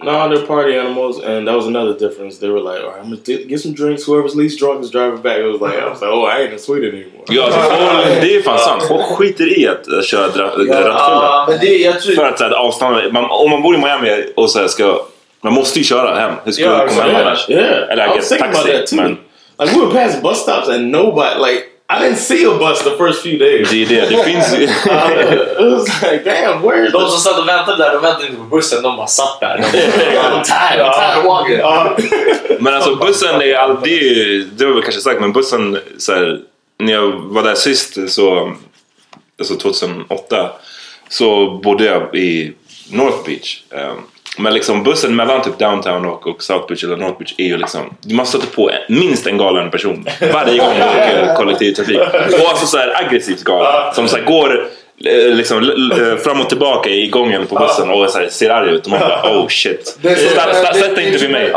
No, they're party animals, and that was another difference. They were like, "All right, I'm gonna t- get some drinks. Whoever's least drunk is driving back." It was like, I was like, "Oh, I ain't in Sweden anymore." Ja, alltså, folk, det är fan sant. Folk skiter i att uh, köra dra- rattfulla. Ja, men tror... För att så här, avståndet, man, om man bor i Miami och så här, ska... Man måste ju köra hem. Hur ska Yeah, du komma hem yeah, annars? yeah. Eller I I guess taxi. Men Like we were passing bus stops and nobody like I didn't see a bus the first few days. det är det. Det finns ju... it was like, damn, where De som satt och väntade där, de väntade inte på bussen. De bara satt där. De I'm tired. I'm tired of walking. Men alltså bussen är alltid... Det var väl kanske sagt, men bussen... Så här, när jag var där sist, så, alltså 2008, så bodde jag i North Beach. Um, men liksom bussen mellan typ downtown och, och South Beach eller North Beach är ju liksom... Man stöter på minst en galen person varje gång du åker kollektivtrafik. Och alltså så här aggressivt galen. Som så här går liksom l- l- fram och tillbaka i gången på bussen och så här, ser arg ut. Och man bara oh shit. Så- Sätt dig inte vid mig.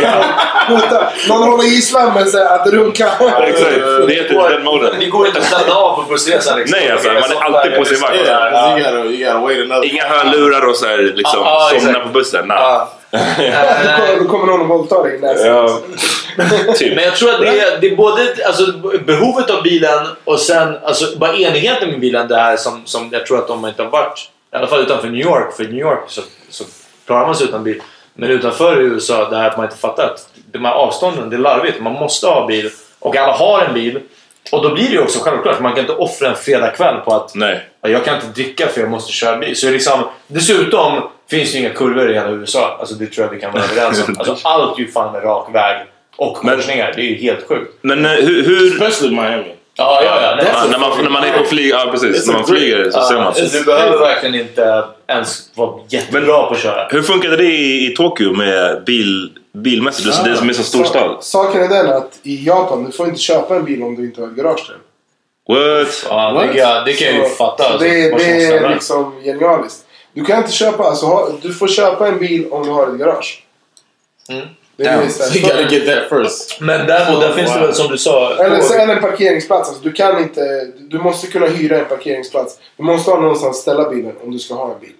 Det är. Hota. Någon håller gisslan men säger att runka. Exakt, det heter den moden. Det går inte att stanna av på bussresan. Liksom. Nej alltså, man är alltid på sin vakt. Inga hörlurar och så här, liksom, Ja, ja, somna på bussen. Då kommer- Då kommer någon och våldtar dig i. Typ. Men jag tror att det är, det är både alltså, behovet av bilen och sen alltså, bara enigheten med bilen. Det här som, som jag tror att de inte har varit. I alla fall utanför New York. För New York så, så klarar man sig utan bil. Men utanför USA, det här att man inte fattar att de här avstånden, det är larvigt. Man måste ha bil. Och alla har en bil. Och då blir det ju också självklart. Man kan inte offra en fredagkväll på att Nej. Ja, Jag kan inte dricka för jag måste köra bil. Så liksom, dessutom finns det ju inga kurvor i hela USA. Alltså det tror jag vi kan vara överens om. Alltså allt är ju fan med rak väg och korsningar. Det är ju helt sjukt. Men eh, hur... hur Especially Miami. Ja, ja, ja. Nej, Ja, när, man, när man är på flyg, ja precis. När man flyger så ser man. Du behöver verkligen inte ens vara jättebra på att köra. Hur funkade det i, i Tokyo med bil, bilmässigt? Det är det som är så stor stad. Saken är den att i Japan, du får inte köpa en bil om du inte har ett garage till. What? Ja, det, kan jag- det kan jag ju fatta. Så alltså. det, Vad det som är stämmer. liksom genialiskt. Du kan inte köpa, alltså ha, du får köpa en bil om du har ett garage. Mm. Det är så här- You gotta get that first. Men däremot, där finns det väl som du sa... Eller så en parkeringsplats. Alltså, du kan inte... Du måste kunna hyra en parkeringsplats. Du måste ha någonstans att ställa bilen om du ska ha en bil.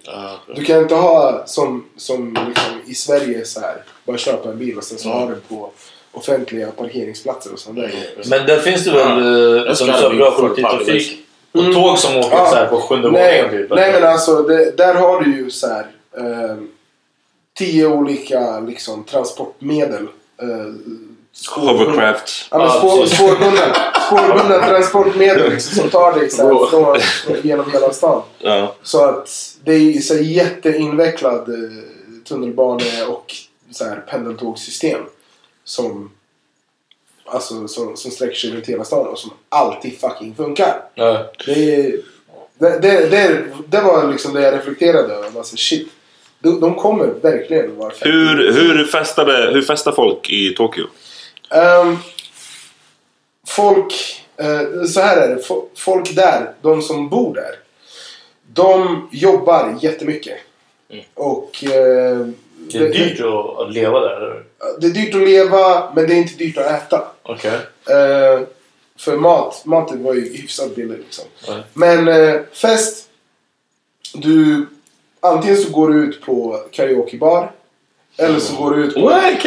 Du kan inte ha som, som liksom i Sverige så här. Bara köpa en bil och sen så ha den på offentliga parkeringsplatser och sånt där grejer. Men där finns det väl, eh, som du sa, bra kollektivtrafik. Och Mm. tåg som åker Ja. så här på sjunde nej, våningen typ. Nej men alltså, det, där har du ju så här. Eh, tio olika liksom, transportmedel. Eh, Hovercraft. Ja, men spår, spårbundna, spårbundna transportmedel liksom, som tar dig så här, från, genom hela stan. Ja. Så att det är så här jätteinvecklad eh, tunnelbane och så här pendeltågssystem. Som, alltså, som, som sträcker sig runt hela stan och som alltid fucking funkar. Ja. Det, är- det, det, det, det var liksom det jag reflekterade över. Alltså, shit. De, de kommer verkligen vara fett. Hur, hur, festade, hur festar folk i Tokyo? Ehm, folk, eh, så här är det. Fo- Folk där, de som bor där. De jobbar jättemycket. Och... eh, Det är dyrt att, att leva där, eller? det är dyrt att leva, men det är inte dyrt att äta. Okej. Eh, för mat, maten var ju hyfsat billig liksom. Ja. Men eh, fest. Du, antingen så går du ut på karaokebar. Eller så går du ut på...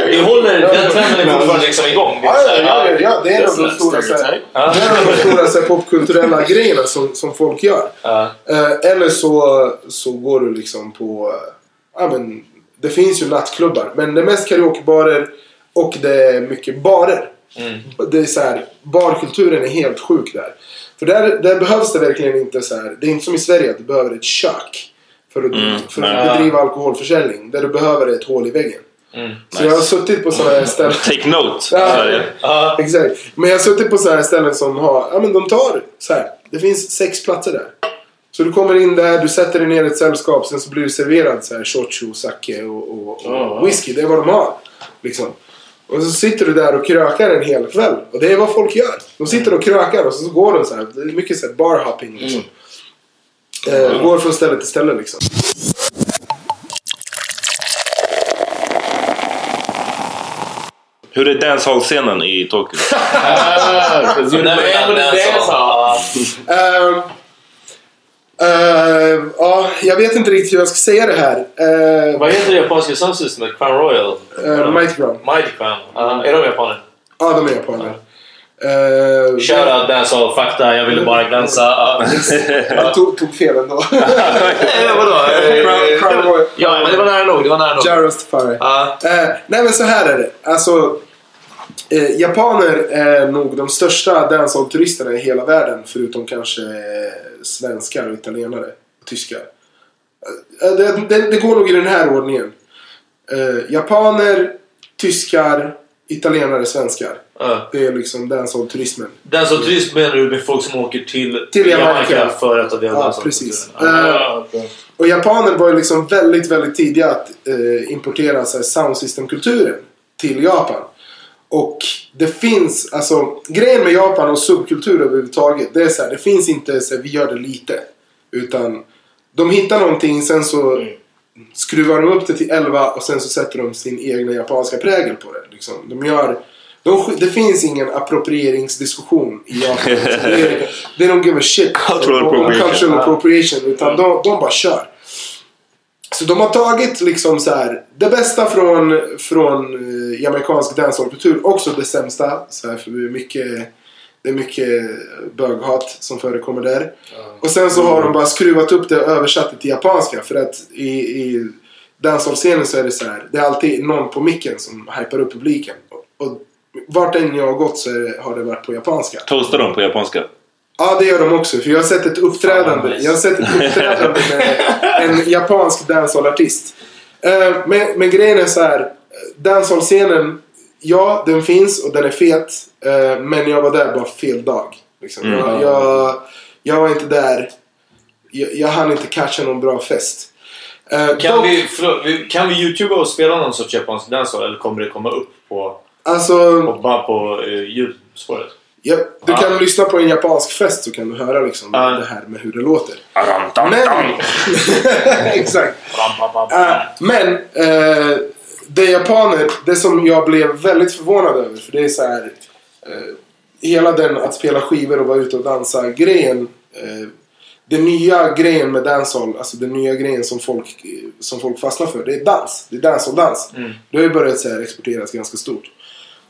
Vi håller, den trenden är fortfarande liksom igång. Det är Ja, ja, ja, ja, det är en av de That's stora, här, det är de stora så här, popkulturella grejerna som, som folk gör. Eh, eller så, så går du liksom på... Ja, men, det finns ju nattklubbar, men det är mest karaokebarer och det är mycket barer. Mm. Det är så här, barkulturen är helt sjuk där. För där, där behövs det verkligen inte så här. Det är inte som i Sverige att du behöver ett kök. För att, Mm, för att nej. bedriva alkoholförsäljning. Där du behöver ett hål i väggen. Mm. Så jag har suttit på sådana här ställen. Take note. Ja. Ja. exakt. Men jag har suttit på sådana här ställen som har, ja men de tar så här. Det finns sex platser där. Så du kommer in där, du sätter dig ner i ett sällskap, sen så blir du serverad så här shochu, sake och, och, och Ja. whisky. Det är vad de har. Liksom. Och så sitter du där och krökar en hel kväll. Och det är vad folk gör. De sitter och krökar och så går de så här. Det är mycket så här barhopping liksom. Eh, går från ställe till ställe liksom. Hur är dancehall-scenen i Tokyo? Ehm, ehm, ja, jag vet inte riktigt hur jag ska säga det här. Uh, Vad heter det japanska soundsystemet? Crown Royal? uh, Mighty Crown. Mighty Crown. Är de japaner? Ja, de är japaner. Uh, Shoutout dancehall fakta, jag ville bara glänsa. Ja. jag tog, tog fel ändå. Nej, vadå? Crown Royal. Ja, men det var nära nog. Det var nära nog. Jarostafari. Ja. Eh, nej men så här är det. Alltså, eh, japaner är nog de största dancehall-turisterna i hela världen. Förutom kanske eh, svenskar och italienare och tyskar. Eh, det, det, det går nog i den här ordningen. Eh, japaner, tyskar, italienare, svenskar. Ja. Det är liksom dancehall-turismen. Dancehall-turism menar du med folk som åker till, Till Jamaica. för att ta del av Ja, precis. Ah, okej. Och japaner var ju liksom väldigt, väldigt tidiga att eh, importera så här, soundsystem-kulturen till Japan. Och det finns, alltså grejen med Japan och subkultur överhuvudtaget. Det är så här, det finns inte så här, vi gör det lite. Utan de hittar någonting, sen så skruvar de upp det till 11 och sen så sätter de sin egna japanska prägel på det. Liksom. De gör, de, det finns ingen approprieringsdiskussion i Japan. Det är- They don't give a shit Cultural appropriation. cultural appropriation. Utan de, de bara kör. Så de har tagit liksom så här det bästa från, från eh, jamaicansk dancehallkultur. Också det sämsta. Så här, för det är mycket, det är mycket böghat som förekommer där. Och sen så har de bara skruvat upp det och översatt det till japanska. För att i, i dancehall-scenen så är det så här. Det är alltid någon på micken som hypar upp publiken. Och, och vart än jag har gått så det, har det varit på japanska. Toastar de på japanska? Ja, det gör de också. För jag har sett ett uppträdande, jag har sett ett uppträdande med en japansk dancehall-artist. Eh, men, men grejen är så här. Dancehall-scenen, ja, den finns och den är fet. Eh, men jag var där bara fel dag. Liksom. Mm. Jag, jag, jag var inte där. Jag, jag hann inte catcha någon bra fest. Eh, Kan dock- vi, förlåt, kan vi youtuba och spela någon sorts japansk dancehall eller kommer det komma upp på, Alltså, på, bara på uh, ljudspåret? ja, du Ah. kan lyssna på en japansk fest så kan du höra liksom Ah. det här med hur det låter. Men, exakt. Eh, men eh, det japaner, det som jag blev väldigt förvånad över. För det är så här. Eh, hela den att spela skivor och vara ute och dansa grejen. Eh, den nya grejen med dancehall, alltså den nya grejen som folk, eh, som folk fastnar för. Det är dans. Det är dancehall-dans. Det har ju börjat så här, exporteras ganska stort.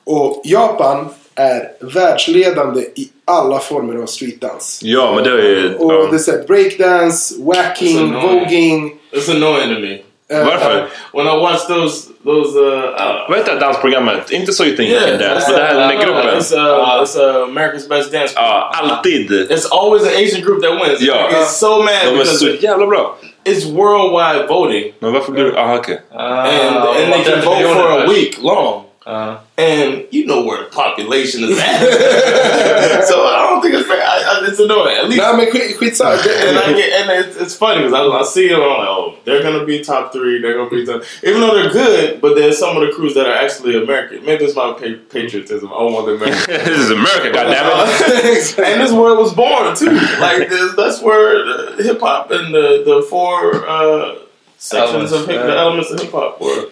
Och Japan är världsledande i alla former av streetdans. Ja, men det är ju... Och ja. det är så här breakdance, annoying. voging. It's annoying to me. Uh, Varför? When I watch those, those, uh, uh Vad heter det dansprogrammet? Inte So You Think You yeah, Can Dance, det här med uh, gruppen. It's, uh, it's uh, America's Best Dance. Ja, alltid. It's always an Asian group that wins. Ja. It's so mad De är så jävla bra. it's worldwide voting, Men varför blir du... Aha, okej. and and they can vote for a week long. And you know where the population is at. so I don't think it's fair. I, I, it's annoying. At least Nej men skit, skitsamma. and I get and it's, it's funny because I, I see them and I'm like, oh, they're gonna be top three. They're gonna be top, even though they're good. But there's some of the crews that are actually American. Maybe it's my pa- patriotism. I want the American. This is America, goddammit. and this is where it was born too. Like this, that's where hip hop and the the four uh, sections of hip, the elements of hip hop were.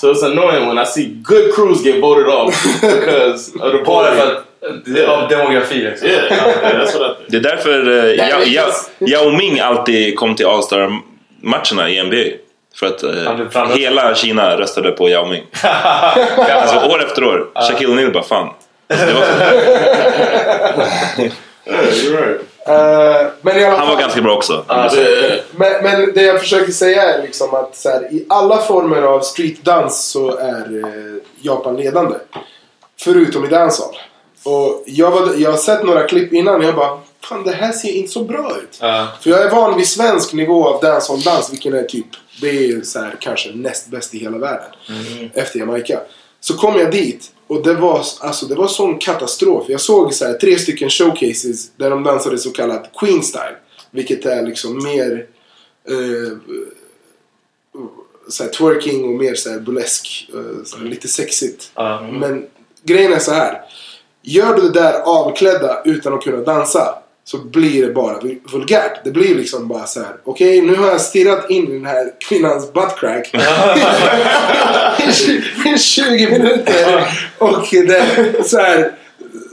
So it's annoying when I see good crews get voted off because of the att... Av demografi liksom. Yeah, yeah, that's what I think. Det är därför uh, Yao, Yao, Yao Ming alltid kom till All-Star-matcherna i NBA. För att eh, hela Kina röstade på Yao Ming. alltså år efter år. Shaquille O'Neal bara fan. Alltså, det var så. Yeah, you're right. Eh, men i alla Han var ganska bra också. Yeah. men, men det jag försöker säga är liksom att så här, i alla former av streetdans så är eh, Japan ledande. Förutom i dancehall. Och jag, var, jag har sett några klipp innan och jag bara Fan det här ser inte så bra ut. Ja. För jag är van vid svensk nivå av dancehall-dans, vilken är typ, det är så här, kanske näst bäst i hela världen. Efter Jamaica. Så kom jag dit och det var, alltså, det var sån katastrof. Jag såg så här, tre stycken showcases där de dansade så kallad Queen style. Vilket är liksom mer eh, så här, twerking och mer så här, burlesk. eh, så här, lite sexigt. Ja. Men grejen är så här. Gör du det där avklädda utan att kunna dansa så blir det bara vul- vulgärt. Det blir liksom bara så här. Okej, nu har jag stirrat in i den här kvinnans buttcrack i 20 minuter. Och det så här.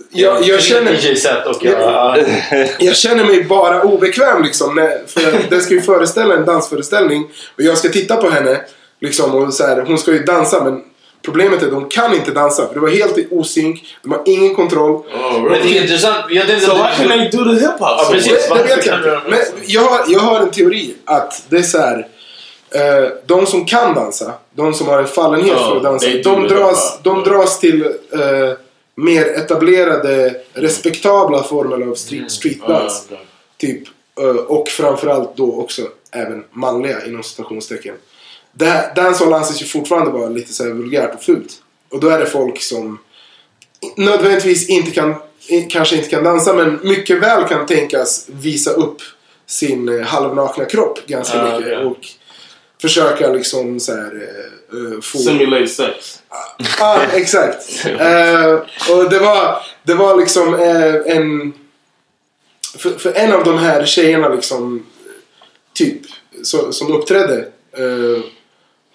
Jag, jag, känner, DJ-set och... Ja. Ja. jag känner mig bara obekväm liksom. När, för den ska ju föreställa en dansföreställning. Och jag ska titta på henne. Liksom, och så här, hon ska ju dansa men problemet är att de kan inte dansa. För det var helt i osynk. De har ingen kontroll. Oh, Men det really? är intressant. Jag tänkte So why du- can they do the hip hop? Ja, so precis. much? Det, vet jag inte. Men jag har, jag har en teori att det är så här. Eh, de som kan dansa, de som har en fallenhet Ja, för att dansa, de dras, de dras till eh, mer etablerade, respektabla former av street, streetdans. Oh, okay. Typ, eh, och framförallt då också även manliga inom citationstecken. Da- Dancehall anses ju fortfarande vara lite så vulgärt och fult. Och då är det folk som nödvändigtvis inte kan, kanske inte kan dansa men mycket väl kan tänkas visa upp sin eh, halvnakna kropp ganska Ah, mycket. okej. Och försöka liksom så här eh, få... Simulate sex. Ja, exakt. Eh, och det var, det var liksom en... För, för en av de här tjejerna liksom, typ, så, som uppträdde.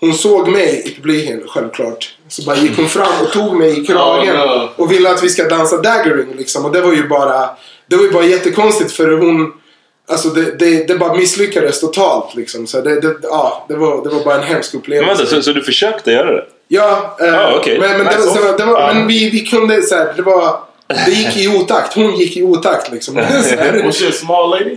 Hon såg mig i publiken, självklart. Så bara gick hon fram och tog mig i kragen. Oh, no. Och ville att vi ska dansa daggering liksom. Och det var ju bara, det var ju bara jättekonstigt för hon... Alltså det, det, det bara misslyckades totalt liksom. Så det, det, ja, det, var, det var bara en hemsk Men upplevelse. vänta, så, så du försökte göra det? Ja, eh, Ah, okej. men, men, det, Nice. var- det var, det var, men vi, vi kunde så här, det var... Det gick i otakt. Hon gick i otakt liksom. Så. Was she a small lady?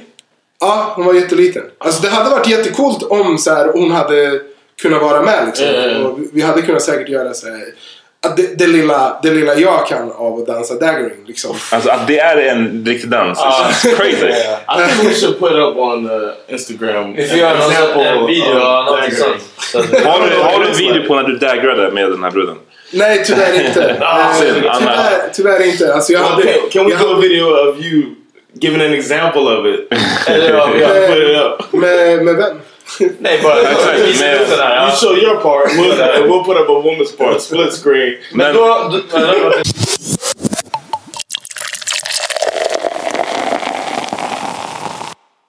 Ja, hon var jätteliten. Alltså det hade varit jättecoolt om så här, hon hade kunnat vara med liksom. Ja. Och vi- hade kunnat säkert göra så här, att det, det, lilla, det lilla jag kan av att dansa daggering liksom. Alltså att det är en riktig dans. Ah. It's crazy. I think we should put up on uh, Instagram. Vi får göra någon example sån- en of- video Har du, har du en video på när du daggrade med den här bruden? Nej, tyvärr inte. Ah, Eh, tyvärr, tyvärr inte. Alltså, jag Well, hade, can, can we jag do a video of you giving an example of it? Eller har- put it up. Med, med vem? Nej, bara den här. You show your part. We'll, and we'll put up a woman's part. Split screen. Men då...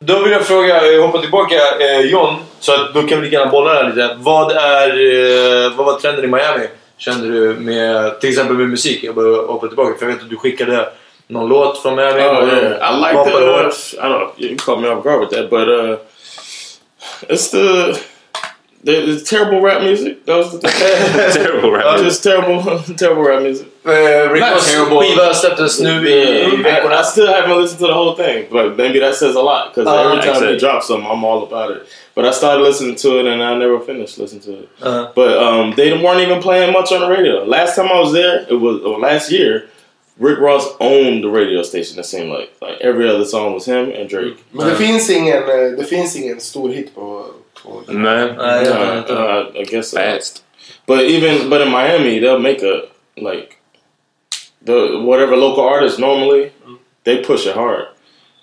då vill jag fråga, hoppa tillbaka eh, John, så att då kan vi lika gärna bolla det här lite. Vad, är, eh, vad var trenden i Miami? Kände du med, till exempel med musik? Jag bara hoppa tillbaka, för jag vet att du skickade någon låt från Miami. Oh yeah, I like the. Uh? I don't know. You caught me off guard with that, but uh, it's the the, the terrible rap music. That was the thing. Terrible rap Uh, music. Just terrible, terrible rap music. Eh, Rick Not Ross terrible. skiva släpptes nu i, i I. I still haven't listened to the whole thing, but maybe that says a lot because Uh, every time they drop something, I'm all about it. But I started listening to it and I never finished listening to it. Uh-huh. But um, they weren't even playing much on the radio. Last time I was there, it was or last year. Rick Ross owned the radio station. It seemed like like every other song was him and Drake. Men det finns ingen, eh, det finns ingen stor hit på... på Nej. Nej, jag Uh, vet uh, I guess so. Fast. But even but in Miami, they'll make a like the whatever local artist normally they push it hard.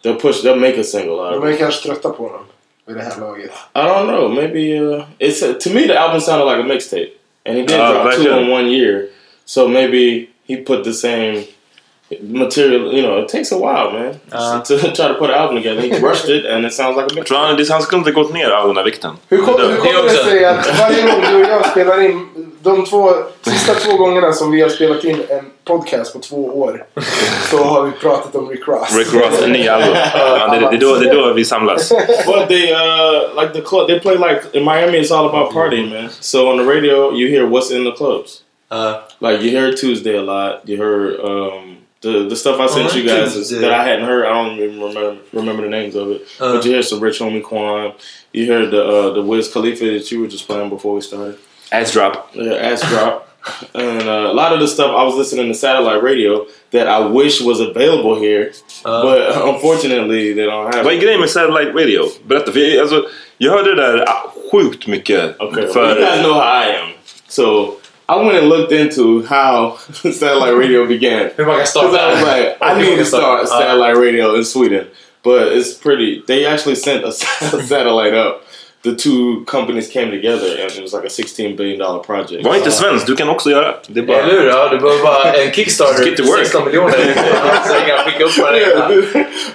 They'll push. They'll make a single out of De är it. kanske trötta på honom vid det här laget. I don't know. Maybe uh, it's to me the album sounded like a mixtape, and he did Ah, drop two in one year. So maybe he put the same material. You know, it takes a while, man, to try to put an album together. He rushed it, and it sounds like a Jag tror han, det- han skulle inte gått ner all den här vikten. Hur, kom, hur Det kommer det också. sig att varje gång du och jag spelar in, de två sista två gångerna som vi har spelat in en podcast på två år, så har vi pratat om Rick Ross. Rick Ross, en ny album. Ja, det, det, är då, det är då vi samlas. But they uh like the club. They play like in Miami. It's all about partying, man. So on the radio, you hear what's in the clubs. Uh, Like you hear Tuesday a lot. You heard um, the the stuff I sent Oh, you guys is, that I hadn't heard. I don't even remember remember the names of it. Uh. but you hear some Rich Homie Quan. You heard the uh, the Wiz Khalifa that you were just playing before we started. Ass drop. Yeah, ass drop. And uh, a lot of the stuff I was listening to satellite radio that I wish was available here, but unfortunately they don't have. Vad är it. grejen med satellite radio? Berätta. För jag, alltså, jag hörde det där sjukt mycket. Okay, well, you guys know how I am. So I went and looked into how satellite radio began. hur man kan Because I was like, I need to start uh, satellite radio in Sweden, but it's pretty. They actually sent a satellite up. The two companies came together, and it was like a sixteen billion dollar project. Var inte svensk, du kan också göra. Det är bara... Eller hur? Ja, du behöver bara en Kickstarter. Get to work. 16 miljoner. Så jag kan skicka upp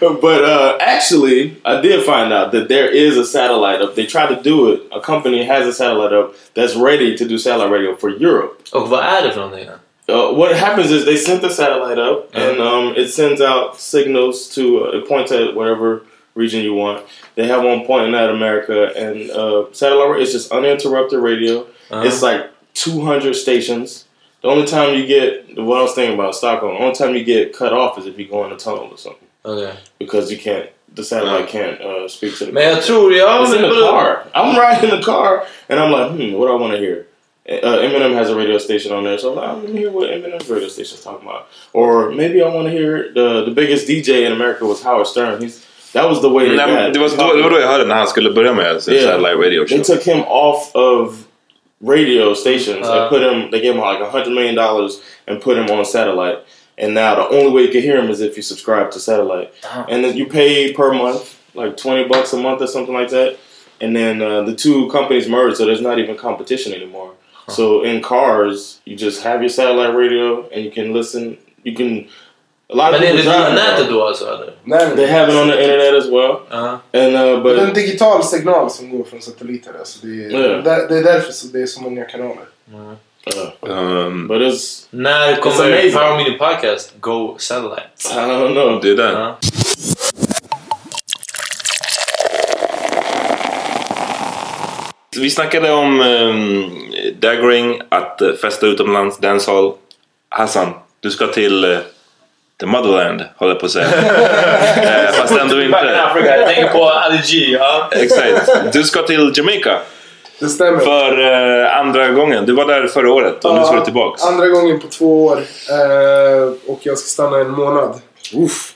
på but uh, actually, I did find out that there is a satellite up. They tried to do it. A company has a satellite up that's ready to do satellite radio for Europe. Och vad är det för någonting? Uh, what happens is they sent the satellite up, and um, it sends out signals to uh, it points at whatever region you want. They have one point in at America, and uh, satellite radio is just uninterrupted radio. It's like 200 stations. The only time you get what I was thinking about Stockholm, the only time you get cut off is if you go in a tunnel or something, Okay. because you can't. The satellite can't uh, speak to the. Men jag tror, ja It's in the car. I'm riding in the car, and I'm like, hmm, what do I want to hear? Uh, Eminem has a radio station on there, so I'm like, I'm gonna hear what Eminem's radio station's talking about. Or maybe I want to hear the the biggest DJ in America was Howard Stern. He's that was the way. they Nej, men got det, var då, det var då jag hörde när han skulle börja med sin Yeah. satellite radio They show. took him off of radio stations Uh. and put him. They gave him like a hundred million dollars and put him on satellite. And now the only way you can hear him is if you subscribe to satellite. And then you pay per month, like twenty bucks a month or something like that. And then uh, the two companies merged, so there's not even competition anymore. So in cars, you just have your satellite radio and you can listen. You can. A lot of är det people via drive now. nätet då alltså eller? Nej, They have it on the internet as well. Ja. And uh, Det är en but digital signal som går från satelliter. Alltså det, är, där, det är därför så det är så många kanaler. uh, Um, but it's När kommer. Power Mini Podcast Go Satellite? I don't know. det är det. Ja. Vi snackade om um, daggering, att uh, festa utomlands, dancehall. Hassan, du ska till uh, the motherland, håller jag på att säga. Eh, fast ändå inte. Africa, jag tänker på Ali G. Ja. Exakt. Du ska till Jamaica Det stämmer. för uh, andra gången. Du var där förra året och nu ska du tillbaks. Andra gången på två år. Eh, och jag ska stanna en månad. Uff.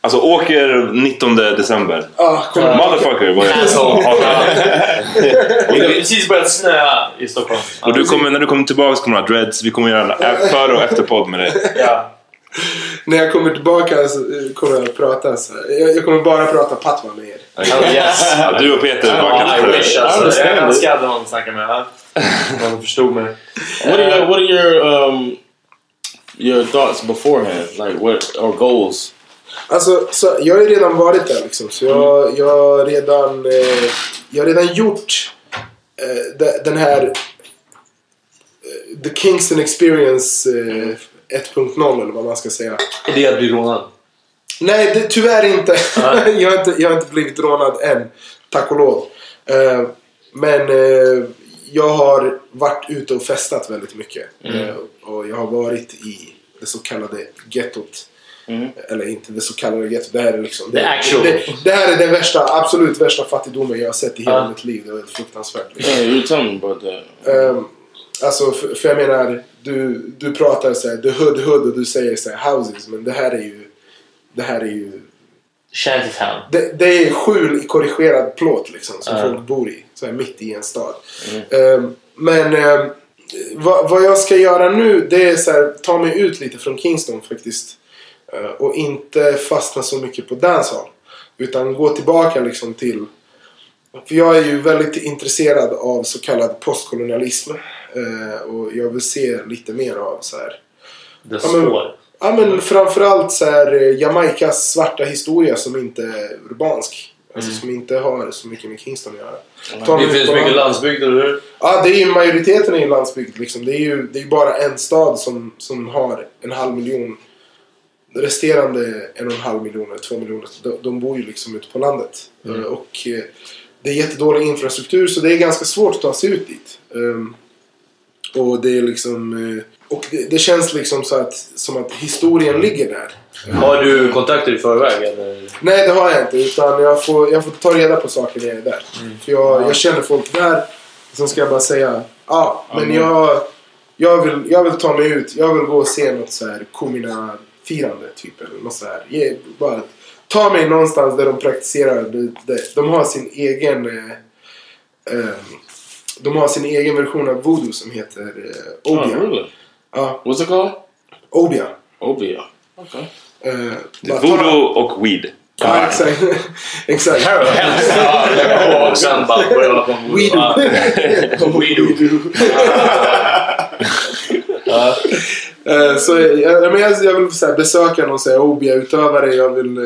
Alltså åker 19 december. Ah, kom. Motherfucker vad jag Det har precis börjat snöa i Stockholm. Och du kommer, när du kommer tillbaka kommer du ha dreads. Vi kommer göra en före och efterpodd med dig. Ja. När jag kommer tillbaka så eh, kommer jag att prata så här. jag, jag kommer bara prata patwa med er. Oh, yes. Ja, du och Peter bara Ja, I kan wish alltså. Jag önskar jag hade någon att snacka med. ja. Någon förstod mig. What are your What are your um your thoughts beforehand? Like what or goals? Alltså, så, jag har ju redan varit där liksom. Så jag, jag, har redan, eh, jag har redan gjort eh, de, den här eh, The Kingston Experience eh, 1.0 eller vad man ska säga. Är det att bli rånad? Nej, det, tyvärr inte. jag, har inte. Jag har inte blivit rånad än. Tack och lov. Eh, men eh, jag har varit ute och festat väldigt mycket. Eh, och jag har varit i det så kallade gettot. Eller inte det så kallade gettot. Det här är liksom... Det, det, det här är den värsta, absolut värsta fattigdomen jag har sett i hela mitt liv. Det var fruktansvärt. Liksom. Yeah, you telling me about that. Ehm, alltså, för, för jag menar, du, du pratar så här, the hood hood och du säger så här, houses. Men det här är ju... Det här är ju... Shantytown. Det, det är skjul i korrigerad plåt liksom, som Ja. folk bor i. Så här, mitt i en stad. Ehm, men ehm, vad, vad jag ska göra nu det är så här, ta mig ut lite från Kingston faktiskt. Eh, och inte fastna så mycket på dancehall. Utan gå tillbaka liksom till... För jag är ju väldigt intresserad av så kallad postkolonialism. Eh, och jag vill se lite mer av så här... The Ja, men-. Ja men framförallt så här eh, Jamaicas svarta historia som inte är urbansk. Alltså som inte har så mycket med Kingston att göra. Det finns mycket landsbygd, eller hur? Ja, det är ju majoriteten är ju landsbygd liksom. Det är ju det är bara en stad som, som har en halv miljon. De resterande en och en halv miljon eller två miljoner, de, de bor ju liksom ute på landet. Mm. Eh, Och det är jättedålig infrastruktur så det är ganska svårt att ta sig ut dit. Och det är liksom... eh, Och det, det känns liksom så att, som att historien ligger där. Har du kontakter i förväg, eller? Nej, det har jag inte. Utan jag får, jag får ta reda på saker när jag är där. För jag, jag känner folk där. Sen ska jag bara säga, ja, men Mm. jag, jag, vill, jag vill ta mig ut. Jag vill gå och se något så här Kumina-firande, typ. Eller något så här. Ge, bara, ta mig någonstans där de praktiserar. De, de, de har sin egen... Eh, eh, de har sin egen version av voodoo som heter eh, Oh, Obia. really? Ja, What's it called? Obia. Obia. Okay. Bara ta- Voodoo och weed. Ja, exakt. exakt. Lägga på och sen bara börja hålla på med We do. Ja. We do. Ja. Eh, Så jag, men jag, jag vill så här, besöka någon så här, OBA-utövare. Jag vill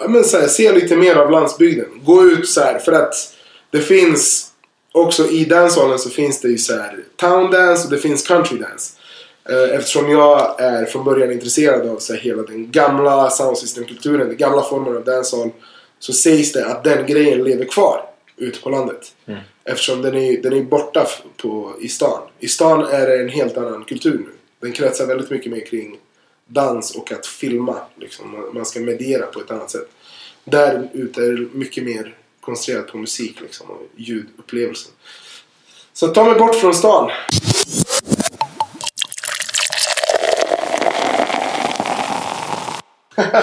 ja, men, så här, se lite mer av landsbygden. Gå ut så här för att det finns också i dancehallen så finns det ju så här town dance och det finns country dance. Eh, Eftersom jag är från början intresserad av så här, hela den gamla soundsystem-kulturen, den gamla formen av dancehall. Så sägs det att den grejen lever kvar ute på landet. Eftersom den är, den är borta på, i stan. I stan är det en helt annan kultur nu. Den kretsar väldigt mycket mer kring dans och att filma. Liksom. Man- Man ska mediera på ett annat sätt. Där ute är det mycket mer koncentrerat på musik liksom, och ljudupplevelsen. Så ta mig bort från stan.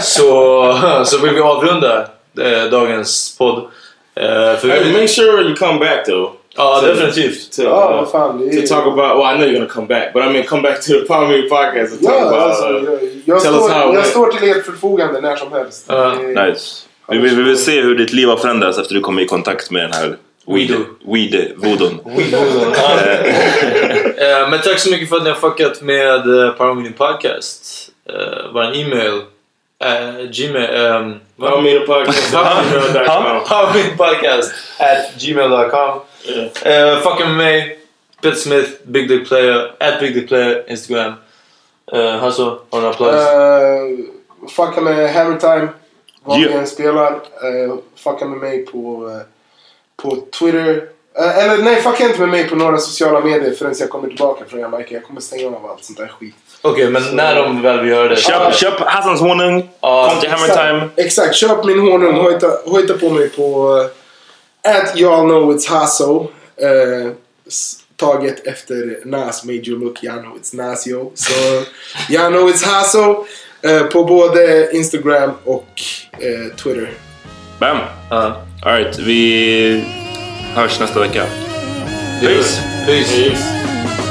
Så, så vill vi avrunda eh, dagens podd. Eh, för Hey, vi, make sure you come back though. ja, to- definitivt. To, uh, vad fan. Det är, to talk about. Well, I know you're gonna come back, but I mean, come back to the Palmy podcast and talk ja, about. alltså, uh, jag, jag, tell us står, how it jag went. står till ert förfogande när som helst. Är- Nice. Vi vill, vi vill se hur ditt liv har förändrats efter du kom i kontakt med den här weed, Weedo. weed voodon. Ja. Eh, Men tack så mycket för att ni har fuckat med uh, Paramedian Podcast. Uh, Vår e-mail. Uh, Gmail. Um, Palmy the podcast. Paramedian Podcast at gmail.com. Uh, fucka med mig. Peter Smith, Big Dick Player, at Big Dick Player, Instagram. Uh, Hasso, har du några plugs? Uh, fucka med Hammer Time. Var vi än spelar. Uh, fucka med mig på, eh, på Twitter. Eh, eller nej, fucka inte med mig på några sociala medier förrän jag kommer tillbaka från Jamaica. Jag kommer stänga av allt sånt där skit. Okej, men när de väl vill göra det. Köp, köp Hassans honung, Ja, kom till Hammer Exakt, Time. exakt. köp min honung. Hojta, hojta på mig på uh, at y'all know it's Hasso. S- taget efter Nas Made You Look, y'all know it's Nas yo. Så y'all know it's Hasso. Eh, på både Instagram och eh, Twitter. Bam! Ja. Alright, vi Hörs nästa vecka. Peace. Peace. Imagine